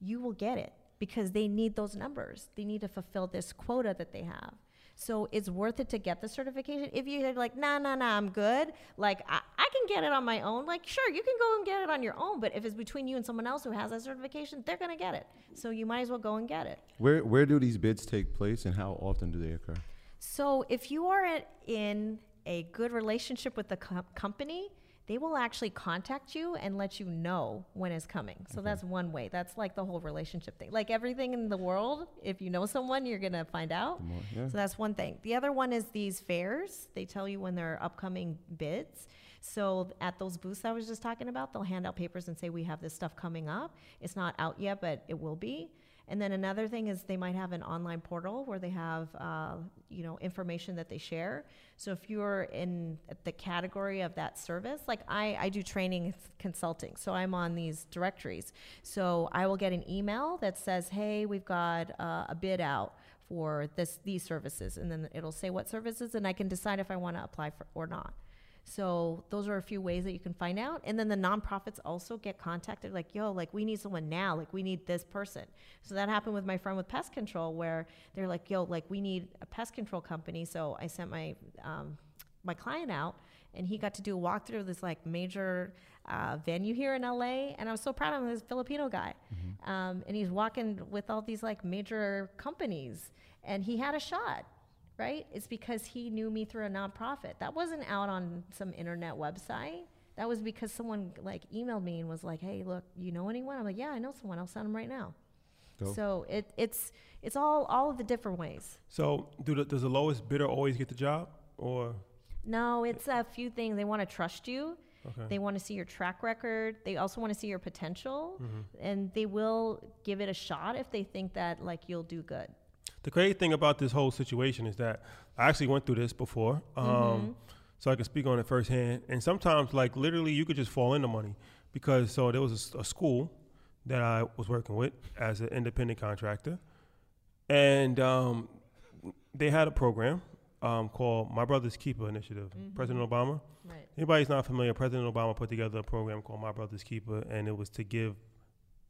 S4: you will get it because they need those numbers. They need to fulfill this quota that they have so it's worth it to get the certification. If you're like, nah, nah, nah, I'm good. Like I, I can get it on my own. Like sure, you can go and get it on your own. But if it's between you and someone else who has that certification, they're gonna get it. So you might as well go and get it.
S3: Where where do these bids take place and how often do they occur?
S4: So if you are in a good relationship with the com- company, they will actually contact you and let you know when it's coming. So that's one way. That's like the whole relationship thing. Like everything in the world, if you know someone, you're going to find out.
S3: yeah.
S4: So that's one thing. The other one is these fairs. They tell you when there are upcoming bids. So at those booths I was just talking about, they'll hand out papers and say, we have this stuff coming up. It's not out yet, but it will be. And then another thing is they might have an online portal where they have, uh, you know, information that they share. So if you're in the category of that service, like I, I do training consulting, so I'm on these directories. So I will get an email that says, hey, we've got uh, a bid out for this these services, and then it'll say what services, and I can decide if I want to apply for or not. So those are a few ways that you can find out. And then the nonprofits also get contacted like, yo, like we need someone now, like we need this person. So that happened with my friend with pest control where they're like, yo, like we need a pest control company. So I sent my um, my client out and he got to do a walkthrough of this like major uh, venue here in LA. And I was so proud of him, this Filipino guy. Um, and he's walking with all these like major companies and he had a shot right? It's because he knew me through a nonprofit. That wasn't out on some internet website. That was because someone like emailed me and was like, "Hey, look, you know anyone?" I'm like, "Yeah, I know someone. I'll send them right now."
S3: Dope.
S4: So it, it's it's all all of the different ways.
S2: So, do the, does the lowest bidder always get the job, or
S4: No, it's a few things. They want to trust you.
S2: okay?
S4: They want to see your track record. They also want to see your potential,
S2: Mm-hmm.
S4: and they will give it a shot if they think that like you'll do good.
S2: The great thing about this whole situation is that I actually went through this before, um, so I can speak on it firsthand. And sometimes, like literally, you could just fall into money because so there was a school that I was working with as an independent contractor, and um, they had a program um, called My Brother's Keeper Initiative. President Obama.
S4: Right.
S2: Anybody's not familiar, President Obama put together a program called My Brother's Keeper, and it was to give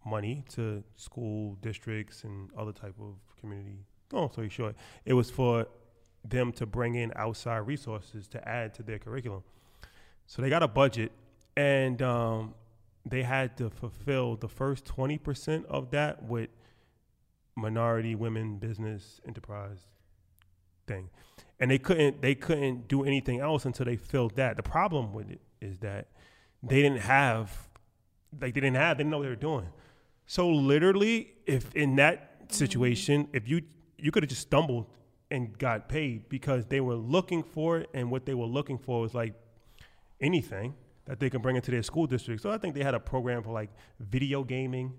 S2: money to school districts and other type of community. Long story short, it was for them to bring in outside resources to add to their curriculum. So they got a budget, and um, they had to fulfill the first twenty percent of that with minority women business enterprise thing, and they couldn't they couldn't do anything else until they filled that. The problem with it is that they didn't have like they didn't have they didn't know what they were doing. So literally, if in that situation, if you you could have just stumbled and got paid because they were looking for it, and what they were looking for was like anything that they can bring into their school district. So I think they had a program for like video gaming.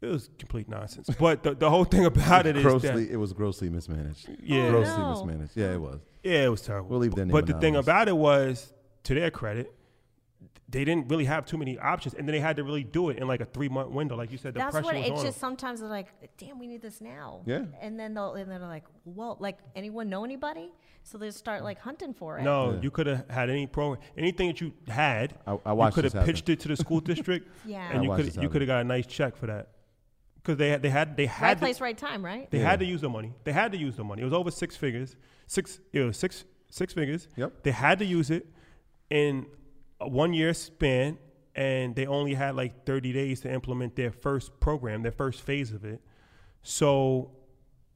S2: It was complete nonsense. But the, the whole thing about it is
S3: grossly,
S2: that
S3: it was grossly mismanaged.
S2: yeah,
S3: grossly oh,
S4: no.
S3: mismanaged. Yeah, it was.
S2: yeah, it was terrible.
S3: We'll leave their name
S2: But the thing about it was, to their credit, they didn't really have too many options, and then they had to really do it in like a three month window, like you said. The
S4: That's
S2: pressure
S4: what
S2: was
S4: it's
S2: on
S4: just.
S2: them.
S4: Sometimes they're like, "Damn, we need this now."
S3: Yeah.
S4: And then they'll and they're like, "Well, like anyone know anybody?" So they start like hunting for it.
S2: No,
S3: Yeah.
S2: you could have had any program, anything that you had.
S3: I- I
S2: you
S3: watched
S2: could have pitched it to the school district,
S4: Yeah.
S2: and
S3: I
S2: you
S3: watched
S2: could
S3: this
S2: you
S3: happen.
S2: could have got a nice check for that because they had they had they had
S4: right
S2: to,
S4: place, right time, right?
S2: they
S3: Yeah.
S2: had to use the money. They had to use the money. It was over six figures, six it was six six figures.
S3: Yep.
S2: They had to use it in a one year span, and they only had like 30 days to implement their first program, their first phase of it. So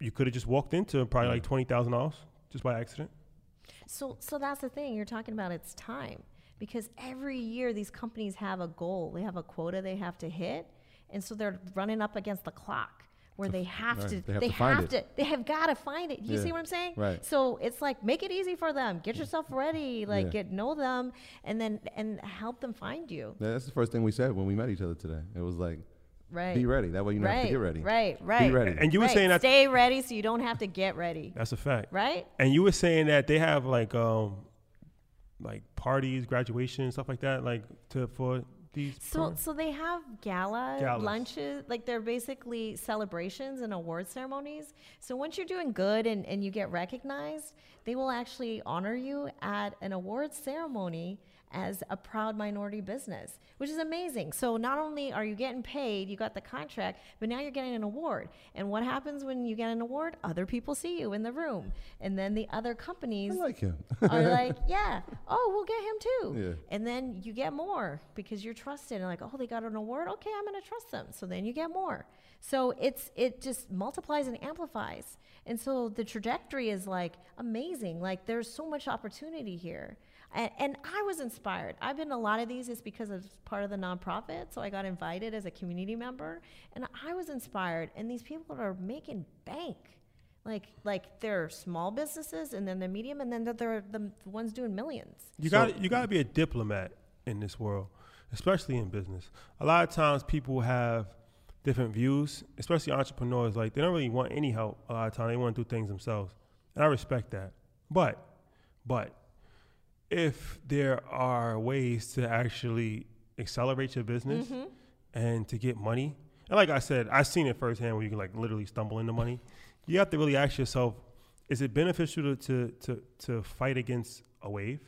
S2: you could have just walked into probably like twenty thousand dollars just by accident.
S4: So, so that's the thing you're talking about. It's time because every year these companies have a goal. They have a quota they have to hit, and so they're running up against the clock where they have
S3: right.
S4: to.
S3: They have to find it.
S4: to. They have got to find it. You
S3: Yeah.
S4: see what I'm saying?
S3: Right.
S4: So it's like make it easy for them. Get yourself ready. Like
S3: Yeah.
S4: get know them, and then and help them find you.
S3: Yeah, That's the first thing we said when we met each other today. It was like,
S4: Right.
S3: be ready. That way you don't
S4: right.
S3: have to get ready.
S4: Right. Right.
S3: Be ready.
S2: And you were
S4: Right.
S2: saying that
S4: stay ready so you don't have to get ready.
S2: that's a fact.
S4: Right.
S2: And you were saying that they have like um like parties, graduation, stuff like that, like to for these.
S4: So, so they have gala
S2: Galas.
S4: lunches, like they're basically celebrations and award ceremonies. So once you're doing good and, and you get recognized, they will actually honor you at an award ceremony as a proud minority business, which is amazing. So not only are you getting paid, you got the contract, but now you're getting an award. And what happens when you get an award? Other people see you in the room, and then the other companies
S3: I like him.
S4: are like, yeah, oh, we'll get him too.
S3: Yeah.
S4: And then you get more because you're trusted and like, oh, they got an award. Okay, I'm going to trust them. So then you get more. So it's it just multiplies and amplifies. And so the trajectory is like amazing. Like there's so much opportunity here. And, and I was inspired. I've been to a lot of these is because of part of the nonprofit. So I got invited as a community member, and I was inspired. And these people are making bank like like they're small businesses and then they're medium and then they're, they're the ones doing millions
S2: You got you got to be a diplomat in this world, especially in business. A lot of times people have different views, especially entrepreneurs. Like they don't really want any help. A lot of times they want to do things themselves, and I respect that. But, but if there are ways to actually accelerate your business and to get money, and like I said, I've seen it firsthand where you can like literally stumble into money. You have to really ask yourself: Is it beneficial to to to, to fight against a wave,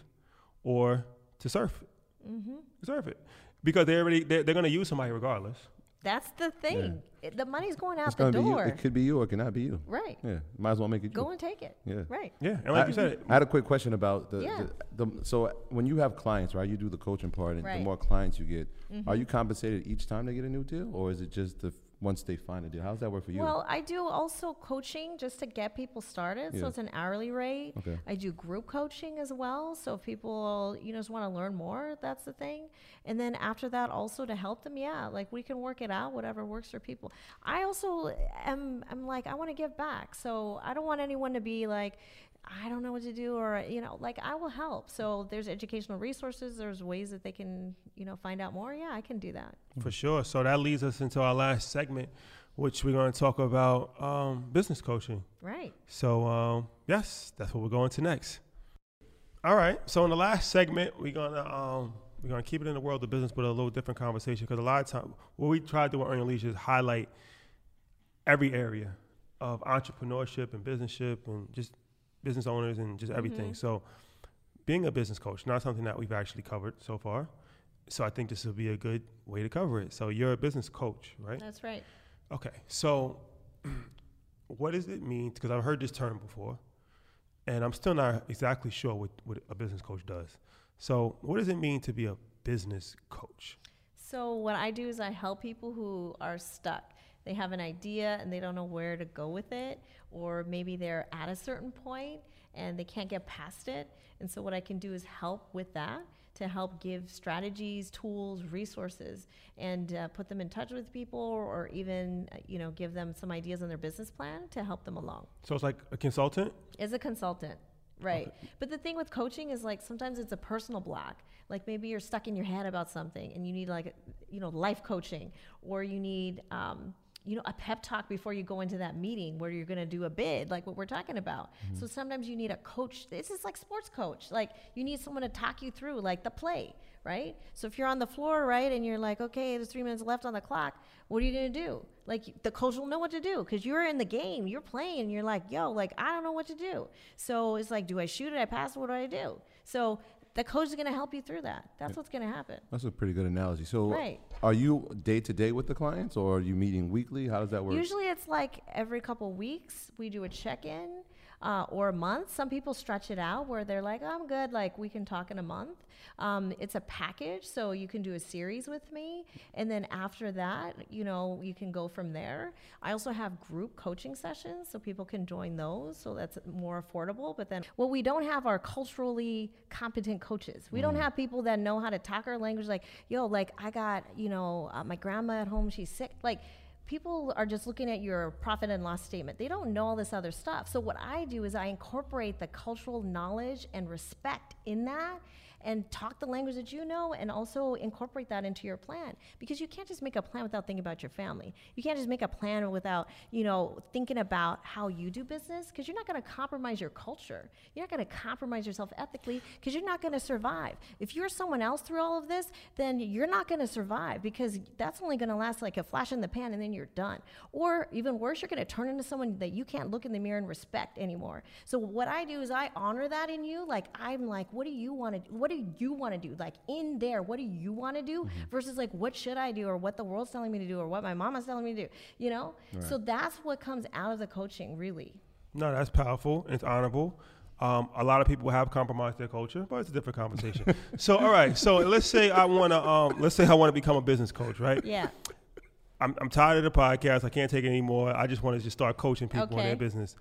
S2: or to surf it?
S4: Mm-hmm.
S2: Surf it, because they already they're, they're going to use somebody regardless.
S4: That's the thing It- the money's going out
S3: It's
S4: the
S3: gonna be you.
S4: door
S3: It could be you or it cannot be you.
S4: right
S3: Yeah, might as well make it you.
S4: go and take it
S3: Yeah.
S4: right
S2: Yeah, and like
S3: I,
S2: you said,
S3: I had a quick question about the,
S4: Yeah.
S3: the, the so when you have clients, right? You do the coaching part, and the
S4: Right. Mm-hmm.
S3: more clients you get, are you compensated each time they get a new deal, or is it just the f- once they find a deal? How does that work for you?
S4: Well, I do also coaching just to get people started.
S3: Yeah.
S4: So it's an hourly rate.
S3: Okay.
S4: I do group coaching as well. So if people, you know, just want to learn more, that's the thing. And then after that, also to help them, yeah, like we can work it out, whatever works for people. I also am, I'm like, I want to give back. So I don't want anyone to be like, I don't know what to do, or you know, like I will help. So there's educational resources. There's ways that they can, you know, find out more. Yeah, I can do that.
S2: for sure. So that leads us into our last segment, which we're going to talk about um, business coaching.
S4: Right.
S2: So um, yes, that's what we're going to next. All right. So in the last segment, we're gonna um, we're gonna keep it in the world of business, but a little different conversation because a lot of time what we try to do at Earn Your Leisure is highlight every area of entrepreneurship and businessship and just business owners and just everything. Mm-hmm. So being a business coach, not something that we've actually covered so far. So I think this will be a good way to cover it. So you're a business coach, right?
S4: That's right.
S2: Okay, so what does it mean? Because I've heard this term before, and I'm still not exactly sure what, what a business coach does. So, what does it mean to be a business coach?
S4: So what I do is I help people who are stuck. They have an idea and they don't know where to go with it, or maybe they're at a certain point and they can't get past it. And so what I can do is help with that to help give strategies, tools, resources, and uh, put them in touch with people, or even uh, you know give them some ideas on their business plan to help them along
S2: So it's like a consultant.
S4: as a consultant right but the thing with coaching is like sometimes it's a personal block like maybe you're stuck in your head about something and you need like you know life coaching or you need um, you know a pep talk before you go into that meeting where you're going to do a bid like what we're talking about. Mm-hmm. So sometimes you need a coach this is like sports coach like you need someone to talk you through like the play right? So if you're on the floor right and you're like okay there's three minutes left on the clock what are you going to do? Like the coach will know what to do because you're in the game you're playing you're like yo like i don't know what to do. So it's like do i shoot it? I pass what do i do? So the coach is going to help you through that that's what's going to happen
S3: That's a pretty good analogy. So,
S4: Right.
S3: are you day to day with the clients, or are you meeting weekly? How does that work?
S4: Usually it's like every couple weeks we do a check in uh, or a month. Some people stretch it out where they're like, I'm good, like we can talk in a month. Um, it's a package, so you can do a series with me. And then after that, you know, you can go from there. I also have group coaching sessions, so people can join those, so that's more affordable. But then what we don't have are culturally competent coaches. We don't have people that know how to talk our language, like, yo, like I got, you know, uh, my grandma at home, she's sick. Like, people are just looking at your profit and loss statement. They don't know all this other stuff. So what I do is I incorporate the cultural knowledge and respect in that and talk the language that you know and also incorporate that into your plan because you can't just make a plan without thinking about your family. You can't just make a plan without, you know, thinking about how you do business because you're not going to compromise your culture. You're not going to compromise yourself ethically because you're not going to survive. If you're someone else through all of this, then you're not going to survive because that's only going to last like a flash in the pan and then you're done. Or even worse, you're going to turn into someone that you can't look in the mirror and respect anymore. So what I do is I honor that in you. Like I'm like, what do you want to? What do you want to do? Like in there, what do you want to do versus like what should I do or what the world's telling me to do or what my mama's telling me to do, you know? So that's what comes out of the coaching, really.
S2: No, that's powerful. It's honorable. Um, a lot of people have compromised their culture, but it's a different conversation. so, all right. So, let's say I want to. Um, let's say I want to become a business coach, right?
S4: Yeah.
S2: I'm, I'm tired of the podcast. I can't take it anymore. I just want to just start coaching people in their business.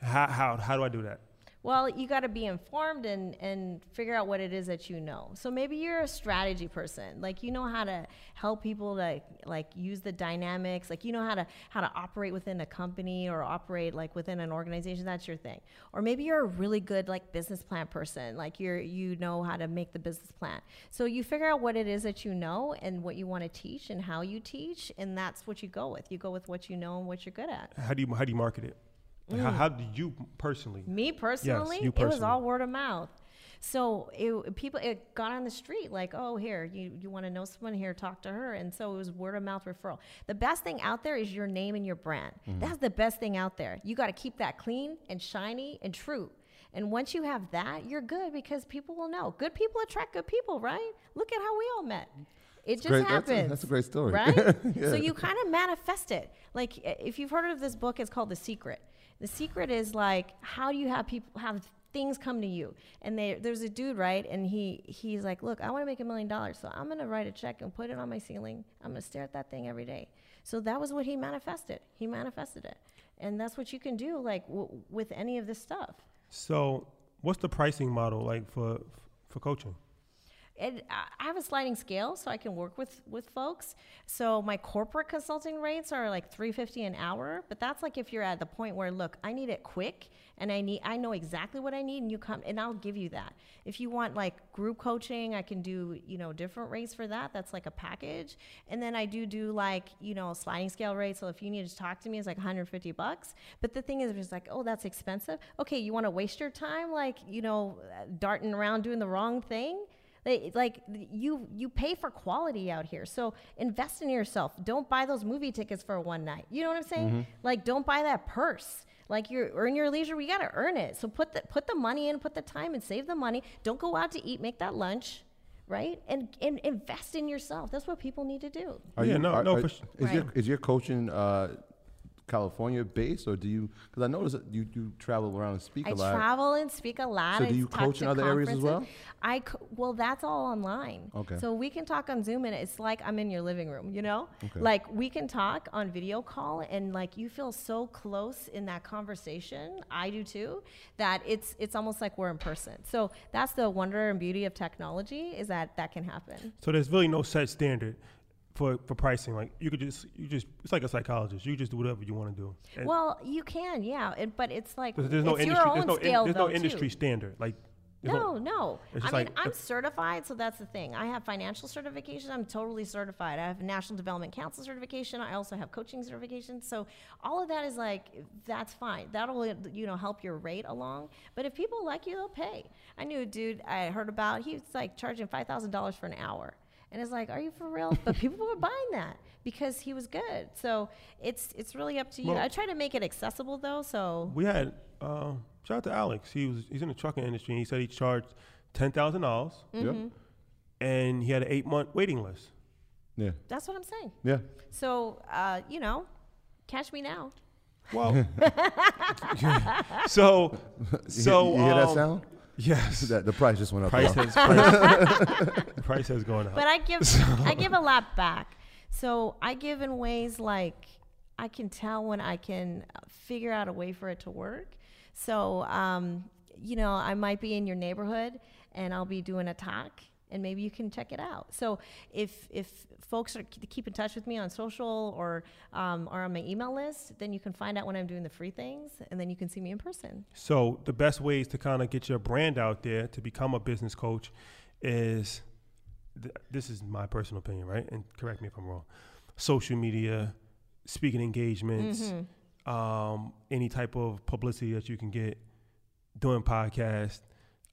S2: How, how how do I do that?
S4: Well, you got to be informed and, and figure out what it is that you know. So maybe you're a strategy person, like you know how to help people to like use the dynamics, like you know how to how to operate within a company or operate like within an organization. That's your thing. Or maybe you're a really good like business plan person, like you're you know how to make the business plan. So you figure out what it is that you know and what you want to teach and how you teach, and that's what you go with. You go with what you know and what you're good at.
S2: How do you how do you market it? Like, How, mm. how do you personally?
S4: Me personally,
S2: you
S4: it was all word of mouth. So it, people, it got on the street like, oh, here, you, you want to know someone here, talk to her. And so it was word of mouth referral. The best thing out there is your name and your brand. Mm-hmm. That's the best thing out there. You got to keep that clean and shiny and true. And once you have that, you're good because people will know. Good people attract good people, right? Look at how we all met. It just
S3: great- that's a- that's a great story.
S4: right?
S3: Yeah.
S4: So you kind of manifest it. Like if you've heard of this book, it's called The Secret. The secret is like how do you have people have things come to you? And they, there's a dude, right? And he he's like, look, I want to make a million dollars, so I'm gonna write a check and put it on my ceiling. I'm gonna stare at that thing every day. So that was what he manifested. He manifested it, and that's what you can do, like w- with any of this stuff.
S2: So, what's the pricing model like for for coaching?
S4: It, I- have a sliding scale, so I can work with with folks. So my corporate consulting rates are like three fifty an hour, but that's like if you're at the point where look, I need it quick, and I need I know exactly what I need, and you come and I'll give you that. If you want like group coaching, I can do you know different rates for that. That's like a package, and then I do do like you know sliding scale rates. So if you need to talk to me, it's like 150 bucks. But the thing is, it's like oh that's expensive. Okay, you want to waste your time like you know darting around doing the wrong thing like, like you you pay for quality out here. So invest in yourself. Don't buy those movie tickets for one night. You know what i'm saying? Like don't buy that purse. Like you earn your leisure. We got to earn it. So put the put the money in put the time and save the money. Don't go out to eat. Make that lunch right? And and invest in yourself. That's what people need to do.
S3: Are
S2: Yeah,
S3: you,
S2: no,
S3: are-
S2: no,
S3: are-
S2: for su-
S3: is your is your coaching uh, California based, or do you? Because I noticed that you you travel around and speak
S4: I
S3: a lot.
S4: I travel and speak a lot.
S3: So do you
S4: talk
S3: coach in other areas as well?
S4: I co- well, that's all online.
S3: Okay.
S4: So we can talk on Zoom, and it's like I'm in your living room. You know,
S3: Okay.
S4: like we can talk on video call, and like you feel so close in that conversation. I do too. That it's it's almost like we're in person. So that's the wonder and beauty of technology is that that can happen.
S2: So there's really no set standard for for pricing. Like you could just you just it's like a psychologist. You just do whatever you want to do. And
S4: Well, you can, yeah, it, but it's like
S2: there's, there's no
S4: it's
S2: industry.
S4: your
S2: There's
S4: own
S2: no in-
S4: scale
S2: there's no industry
S4: too.
S2: standard. Like
S4: No, no.
S2: It's
S4: I mean,
S2: like-
S4: I'm certified, so that's the thing. I have financial certification. I'm totally certified. I have a National Development Council certification. I also have coaching certification. So all of that is like, that's fine. That'll you know help your rate along. But if people like you, they'll pay. I knew a dude I heard about. He was like charging five thousand dollars for an hour. And it's like, are you for real? But people were buying that because he was good. So it's it's really up to you.
S2: Well-
S4: I try to make it accessible though. So
S2: we had uh, shout out to Alex. He was he's in the trucking industry. and He said he charged ten thousand dollars,
S4: Mm-hmm.
S2: And he had an eight month waiting list.
S3: Yeah.
S4: that's what I'm saying.
S3: Yeah.
S4: So uh, you know, catch me now.
S2: Well, so
S3: You
S2: so
S3: hear, you hear that
S2: um,
S3: sound?
S2: Yes,
S3: That the price just went up.
S2: price
S3: though.
S2: has price, price has gone up.
S4: but I give I give a lot back. So I give in ways like I can tell when I can figure out a way for it to work. So um, you know, I might be in your neighborhood and I'll be doing a talk and maybe you can check it out. So if if folks are keep in touch with me on social or um, or on my email list, then you can find out when I'm doing the free things and then you can see me in person.
S2: So the best ways to kind of get your brand out there to become a business coach is th- this is my personal opinion, right? And correct me if I'm wrong. Social media, speaking engagements, um, any type of publicity that you can get, doing podcasts,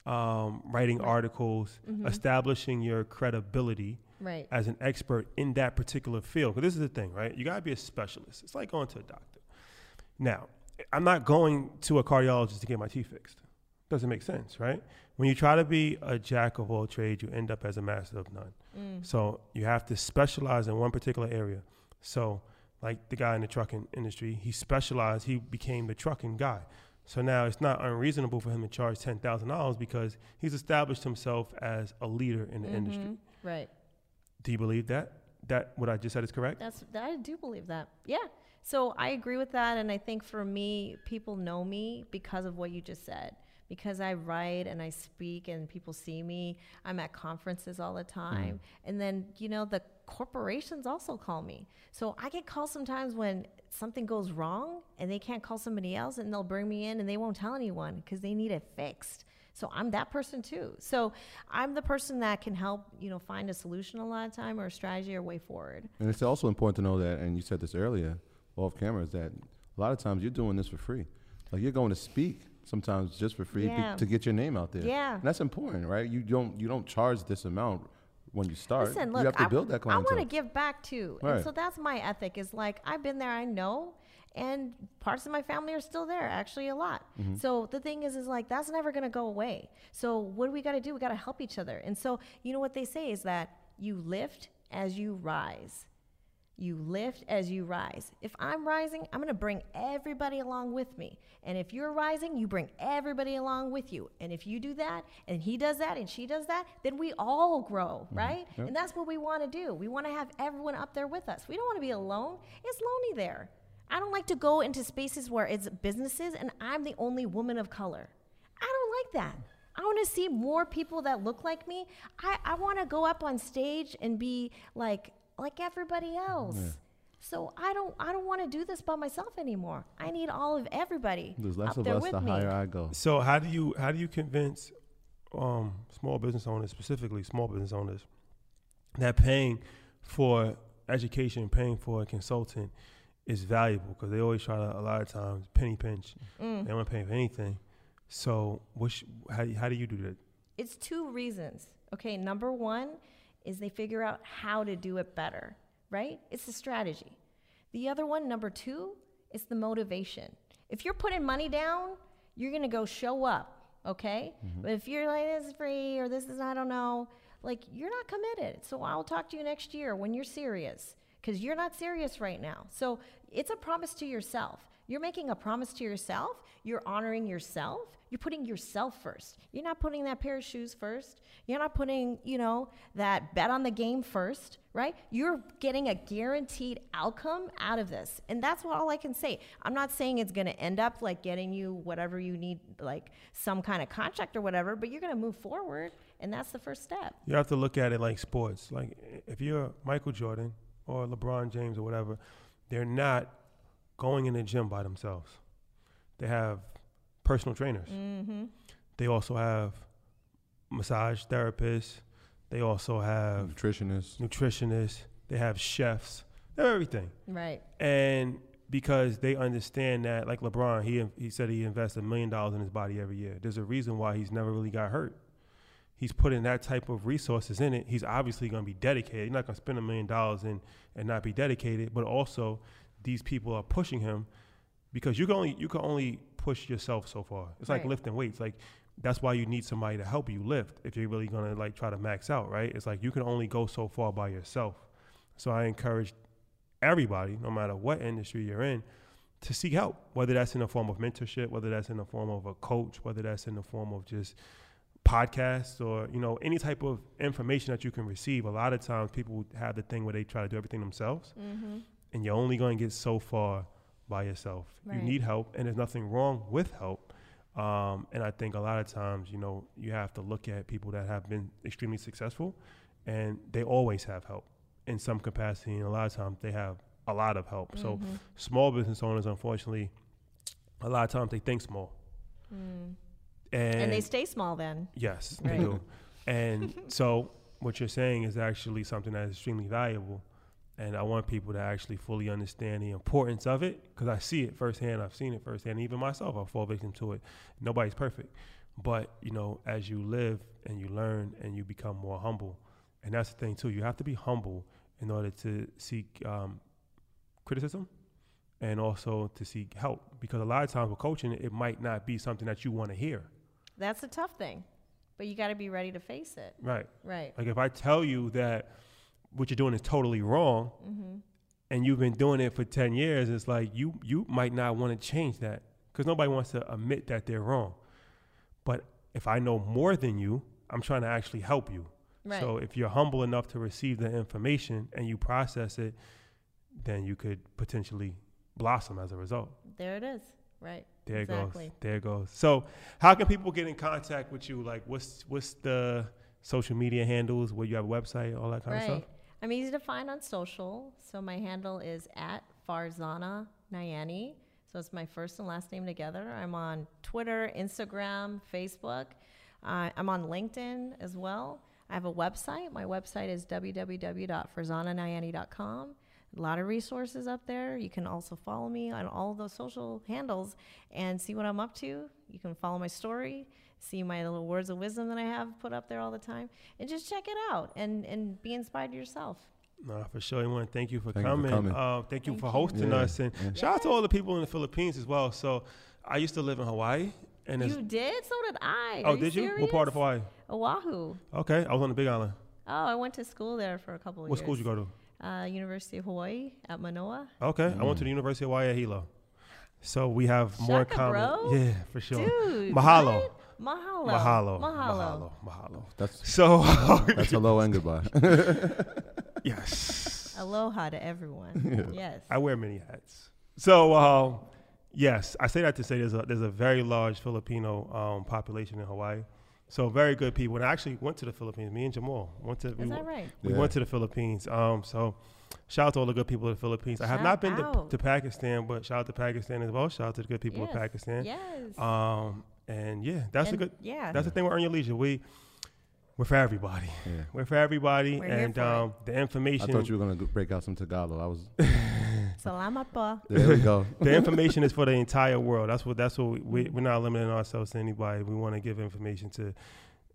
S2: um, writing articles, establishing your credibility
S4: Right.
S2: as an expert in that particular field. Because this is the thing, right? You got to be a specialist. It's like going to a doctor. Now, I'm not going to a cardiologist to get my teeth fixed. Doesn't make sense, right? When you try to be a jack of all trades, you end up as a master of none.
S4: Mm.
S2: So you have to specialize in one particular area. So, like the guy in the trucking industry, he specialized, he became the trucking guy. So now it's not unreasonable for him to charge $10,000 because he's established himself as a leader in the industry.
S4: Mhm. Right.
S2: Do you believe that? That what I just said is correct?
S4: That's I do believe that. Yeah. So I agree with that, and I think for me, people know me because of what you just said. Because I write and I speak, and people see me. I'm at conferences all the time, and then you know the corporations also call me. So I get calls sometimes when something goes wrong, and they can't call somebody else, and they'll bring me in, and they won't tell anyone because they need it fixed. So I'm that person too. So I'm the person that can help, you know, find a solution a lot of time or a strategy or way forward.
S3: And it's also important to know that, and you said this earlier, off camera, is that a lot of times you're doing this for free. Like you're going to speak sometimes just for free
S4: Yeah.
S3: to get your name out there.
S4: Yeah.
S3: And that's important, right? You don't you don't charge this amount when you start.
S4: Listen, look,
S3: you have to
S4: I,
S3: build that clientele.
S4: I want to give back too,
S3: Right.
S4: and so that's my ethic. Is like I've been there, I know, and parts of my family are still there, actually a lot.
S3: Mm-hmm.
S4: So the thing is, is like that's never gonna go away. So what do we got to do? We got to help each other. And so you know what they say is that you lift as you rise. You lift as you rise. If I'm rising, I'm going to bring everybody along with me. And if you're rising, you bring everybody along with you. And if you do that, and he does that, and she does that, then we all grow, mm-hmm. right?
S3: Yep.
S4: And that's what we want to do. We want to have everyone up there with us. We don't want to be alone. It's lonely there. I don't like to go into spaces where it's businesses and I'm the only woman of color. I don't like that. I want to see more people that look like me. I, I want to go up on stage and be like like everybody else. So I don't I don't want to do this by myself anymore. I need all of everybody
S3: There's less
S4: up
S3: of
S4: there
S3: us
S4: with
S3: the
S4: me.
S3: higher I go.
S2: So how do you how do you convince um, small business owners, specifically small business owners, that paying for education, paying for a consultant is valuable? Because they always try to a lot of times penny pinch.
S4: Mm.
S2: They don't want to pay for anything. So which How how do you do that?
S4: It's two reasons. Okay, number one is they figure out how to do it better, right? It's the strategy. The other one, number two, is the motivation. If you're putting money down, you're gonna go show up, okay? Mm-hmm. But if you're like, this is free or this is, I don't know, like you're not committed. So I'll talk to you next year when you're serious because you're not serious right now. So it's a promise to yourself. You're making a promise to yourself. You're honoring yourself. You're putting yourself first. You're not putting that pair of shoes first. You're not putting, you know, that bet on the game first, right? You're getting a guaranteed outcome out of this. And that's what all I can say. I'm not saying it's going to end up like getting you whatever you need, like some kind of contract or whatever, but you're going to move forward. And that's the first step.
S2: You have to look at it like sports. Like if you're Michael Jordan or LeBron James or whatever, they're not going in the gym by themselves. They have personal trainers.
S4: Mm-hmm.
S2: They also have massage therapists. They also have
S3: Nutritionist.
S2: nutritionists. They have chefs. They have everything.
S4: Right.
S2: And because they understand that, like LeBron, he he said he invests a million dollars in his body every year. There's a reason why he's never really got hurt. He's putting that type of resources in it. He's obviously going to be dedicated. He's not going to spend a million dollars and and not be dedicated. But also, these people are pushing him because you can only you can only push yourself so far. It's like lifting weights. Like that's why you need somebody to help you lift if you're really going to like try to max out, right? It's like you can only go so far by yourself. So I encourage everybody, no matter what industry you're in, to seek help, whether that's in the form of mentorship, whether that's in the form of a coach, whether that's in the form of just podcasts or you know any type of information that you can receive. A lot of times people have the thing where they try to do everything themselves,
S4: Mm-hmm.
S2: and you're only going to get so far by yourself. You need help, and there's nothing wrong with help. Um, and I think a lot of times, you know, you have to look at people that have been extremely successful, and they always have help in some capacity. And a lot of times, they have a lot of help. So,
S4: Mm-hmm.
S2: small business owners, unfortunately, a lot of times they think small, and,
S4: Mm. And they stay small then.
S2: Yes,
S4: Right.
S2: they do. And so what you're saying is actually something that is extremely valuable. And I want people to actually fully understand the importance of it because I see it firsthand. I've seen it firsthand. Even myself, I fall victim to it. Nobody's perfect. But, you know, as you live and you learn and you become more humble, and that's the thing too, you have to be humble in order to seek um, criticism and also to seek help because a lot of times with coaching, it might not be something that you want to hear
S4: That's a tough thing, but you got to be ready to face it.
S2: Right.
S4: Right.
S2: Like if I tell you that what you're doing is totally wrong, mm-hmm. and you've been doing it for ten years, it's like you you might not want to change that because nobody wants to admit that they're wrong. But if I know more than you, I'm trying to actually help you.
S4: Right.
S2: So if you're humble enough to receive the information and you process it, then you could potentially blossom as a result.
S4: There it is. Right.
S2: There
S4: exactly.
S2: it goes. There goes. So, how can people get in contact with you? Like, what's what's the social media handles? Where you have a website, all that kind of stuff.
S4: I'm easy to find on social. So my handle is at Farzana Nayani. So it's my first and last name together. I'm on Twitter, Instagram, Facebook. Uh, I'm on LinkedIn as well. I have a website. My website is www.farzananayani.com. A lot of resources up there. You can also follow me on all of those social handles and see what I'm up to. You can follow my story, see my little words of wisdom that I have put up there all the time, and just check it out and, and be inspired yourself.
S2: No, for sure. I want to thank you for
S3: Thank you for
S2: coming.
S3: coming.
S2: Uh, thank you
S4: Thank
S2: for
S4: you.
S2: hosting
S3: Yeah,
S2: us, and
S3: yeah.
S2: shout out to all the people in the Philippines as well. So, I used to live in Hawaii, and
S4: You did? So did I.
S2: oh,
S4: Are
S2: did you? What part of? Hawaii?
S4: Oahu.
S2: Okay, I was on the Big Island.
S4: Oh, I went to school there for a couple of
S2: What
S4: years.
S2: What school did you go to?
S4: Uh, University of Hawaii at Manoa.
S2: Okay, I went to the University of Hawaii at Hilo. So we have more common.
S4: bro.
S2: Yeah, for sure.
S4: Dude.
S2: Mahalo.
S4: what? Mahalo.
S2: Mahalo.
S4: Mahalo.
S2: Mahalo. Mahalo.
S3: That's
S2: So,
S3: that's hello and goodbye.
S2: yes.
S4: Aloha to everyone. Yes.
S2: I wear many hats. So, um, yes, I say that to say there's a there's a very large Filipino um, population in Hawaii. So very good people. And I actually went to the Philippines. Me and Jamal went to. we,
S4: Is that right?
S2: We
S3: Yeah.
S2: went to the Philippines. Um, so shout out to all the good people of the Philippines. I have not been to, to Pakistan, but shout out to Pakistan as well. Shout out to the good people
S4: yes.
S2: of Pakistan.
S4: Yes.
S2: Um, and yeah, that's
S4: And-
S2: a good.
S4: Yeah.
S2: That's the thing with Earn Your Leisure. We we're for everybody.
S3: Yeah.
S2: We're for everybody,
S4: We're here
S2: and
S4: for it.
S2: um, the information.
S3: I thought you were gonna break out some Tagalog. I was.
S4: Salamat po.
S3: There we go.
S2: the information is for the entire world. That's what. That's what we, we we're not limiting ourselves to anybody. We want to give information to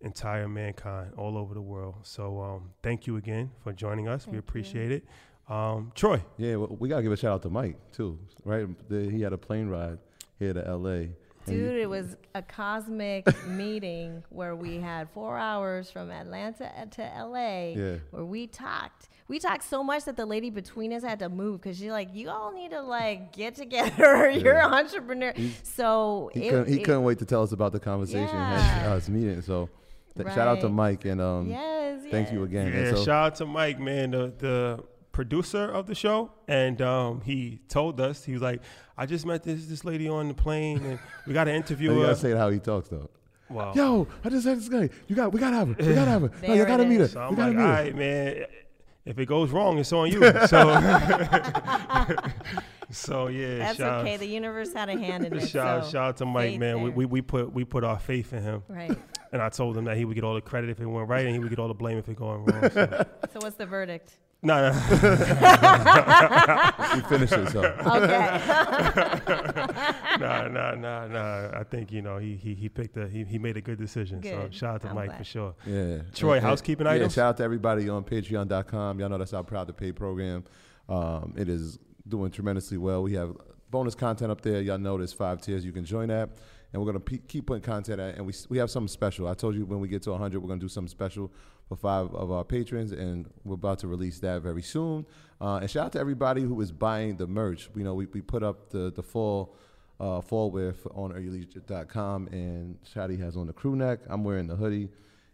S2: entire mankind all over the world. So um, thank you again for joining us. we
S4: Thank you.
S2: appreciate it. Um, Troy,
S3: Yeah, well, we gotta give a shout out to Mike too, right? The, he had a plane ride here to L.A. and you-
S4: Dude, it was a cosmic meeting where we had four hours from Atlanta to LA
S3: Yeah.
S4: where we talked. We talked so much that the lady between us had to move because she's like, "You all need to like get together. You're an entrepreneur." so
S3: he
S4: it,
S3: couldn't, he
S4: it-
S3: couldn't wait to tell us about the conversation and
S4: Yeah.
S3: us meeting. So, th- shout out to Mike and um,
S4: Yes,
S3: thank you again.
S2: yeah,
S3: And so,
S2: shout out to Mike, man, the the producer of the show, and um, he told us he was like, "I just met this this lady on the plane, and we got to interview
S3: you
S2: her."
S3: You gotta say how he talks though.
S2: wow.
S3: Yo, I just had this guy. You got, we gotta have her. We gotta have her. No, you
S4: There
S3: gotta
S4: it
S3: meet her.
S2: So I'm
S3: gotta
S2: like,
S3: meet her.
S2: right, man. If it goes wrong, it's on you. So, so yeah.
S4: That's
S2: shout,
S4: okay. The universe had a hand in it.
S2: Shout,
S4: so
S2: shout out to Mike,
S4: faith
S2: man. We, we we put we put our faith in him,
S4: right.
S2: and I told him that he would get all the credit if it went right, and he would get all the blame if it going wrong. So.
S4: So what's the verdict?
S2: No, no,
S3: We finished it. So
S4: Okay.
S2: no, no, no, no. I think you know he he he picked a he, he made a good decision. So
S4: Good.
S2: shout out to
S4: I'm
S2: Mike
S4: glad.
S2: for sure.
S3: yeah.
S2: Troy,
S3: And- and-
S2: housekeeping
S3: yeah,
S2: items?
S3: Shout out to everybody on Patreon.com. Y'all know that's our proud to pay program. Um, it is doing tremendously well. We have bonus content up there. Y'all know there's five tiers. You can join that. And we're gonna pe- keep putting content out, and we we have something special. I told you when we get to 100, we're gonna do something special for five of our patrons, and we're about to release that very soon. Uh, and shout out to everybody who is buying the merch. You know, we, we put up the the fall uh, fall wear on earnyourleisure.com, and Shadi has on the crew neck. I'm wearing the hoodie.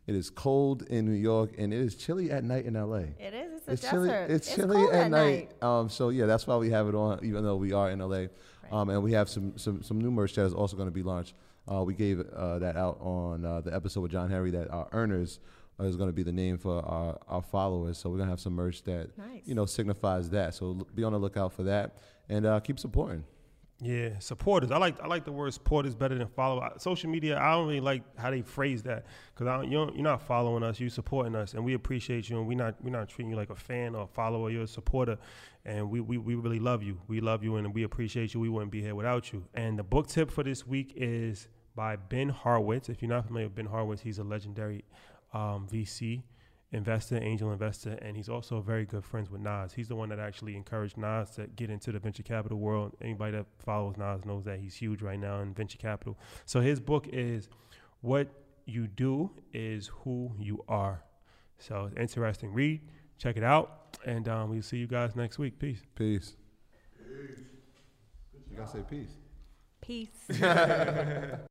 S3: It is cold in New York, and it is chilly at night in LA.
S4: It is. It's a
S3: It's chilly. It's, chilly at,
S4: at
S3: night. Um, so yeah, that's why we have it on, even though we are in LA. Um, and we have some some some new merch that is also going to be launched. Uh, we gave uh, that out on uh, the episode with John Henry that our earners is going to be the name for our, our followers. So we're going to have some merch that
S4: Nice.
S3: you know signifies that. So be on the lookout for that and uh, keep supporting.
S2: Yeah, supporters. I like I like the word supporters better than follow. Social media, I don't really like how they phrase that because you you're not following us, you're supporting us, and we appreciate you. And we not we're not treating you like a fan or a follower. You're a supporter, and we, we we really love you. We love you, and we appreciate you. We wouldn't be here without you. And the book tip for this week is by Ben Horowitz. If you're not familiar with Ben Horowitz, he's a legendary um, VC investor, angel investor, and he's also very good friends with Nas. He's the one that actually encouraged Nas to get into the venture capital world. Anybody that follows Nas knows that he's huge right now in venture capital. So his book is what you do is who you are. So it's interesting. Read, check it out, and um, we'll see you guys next week. Peace.
S3: Peace. You gotta say peace.
S5: Peace.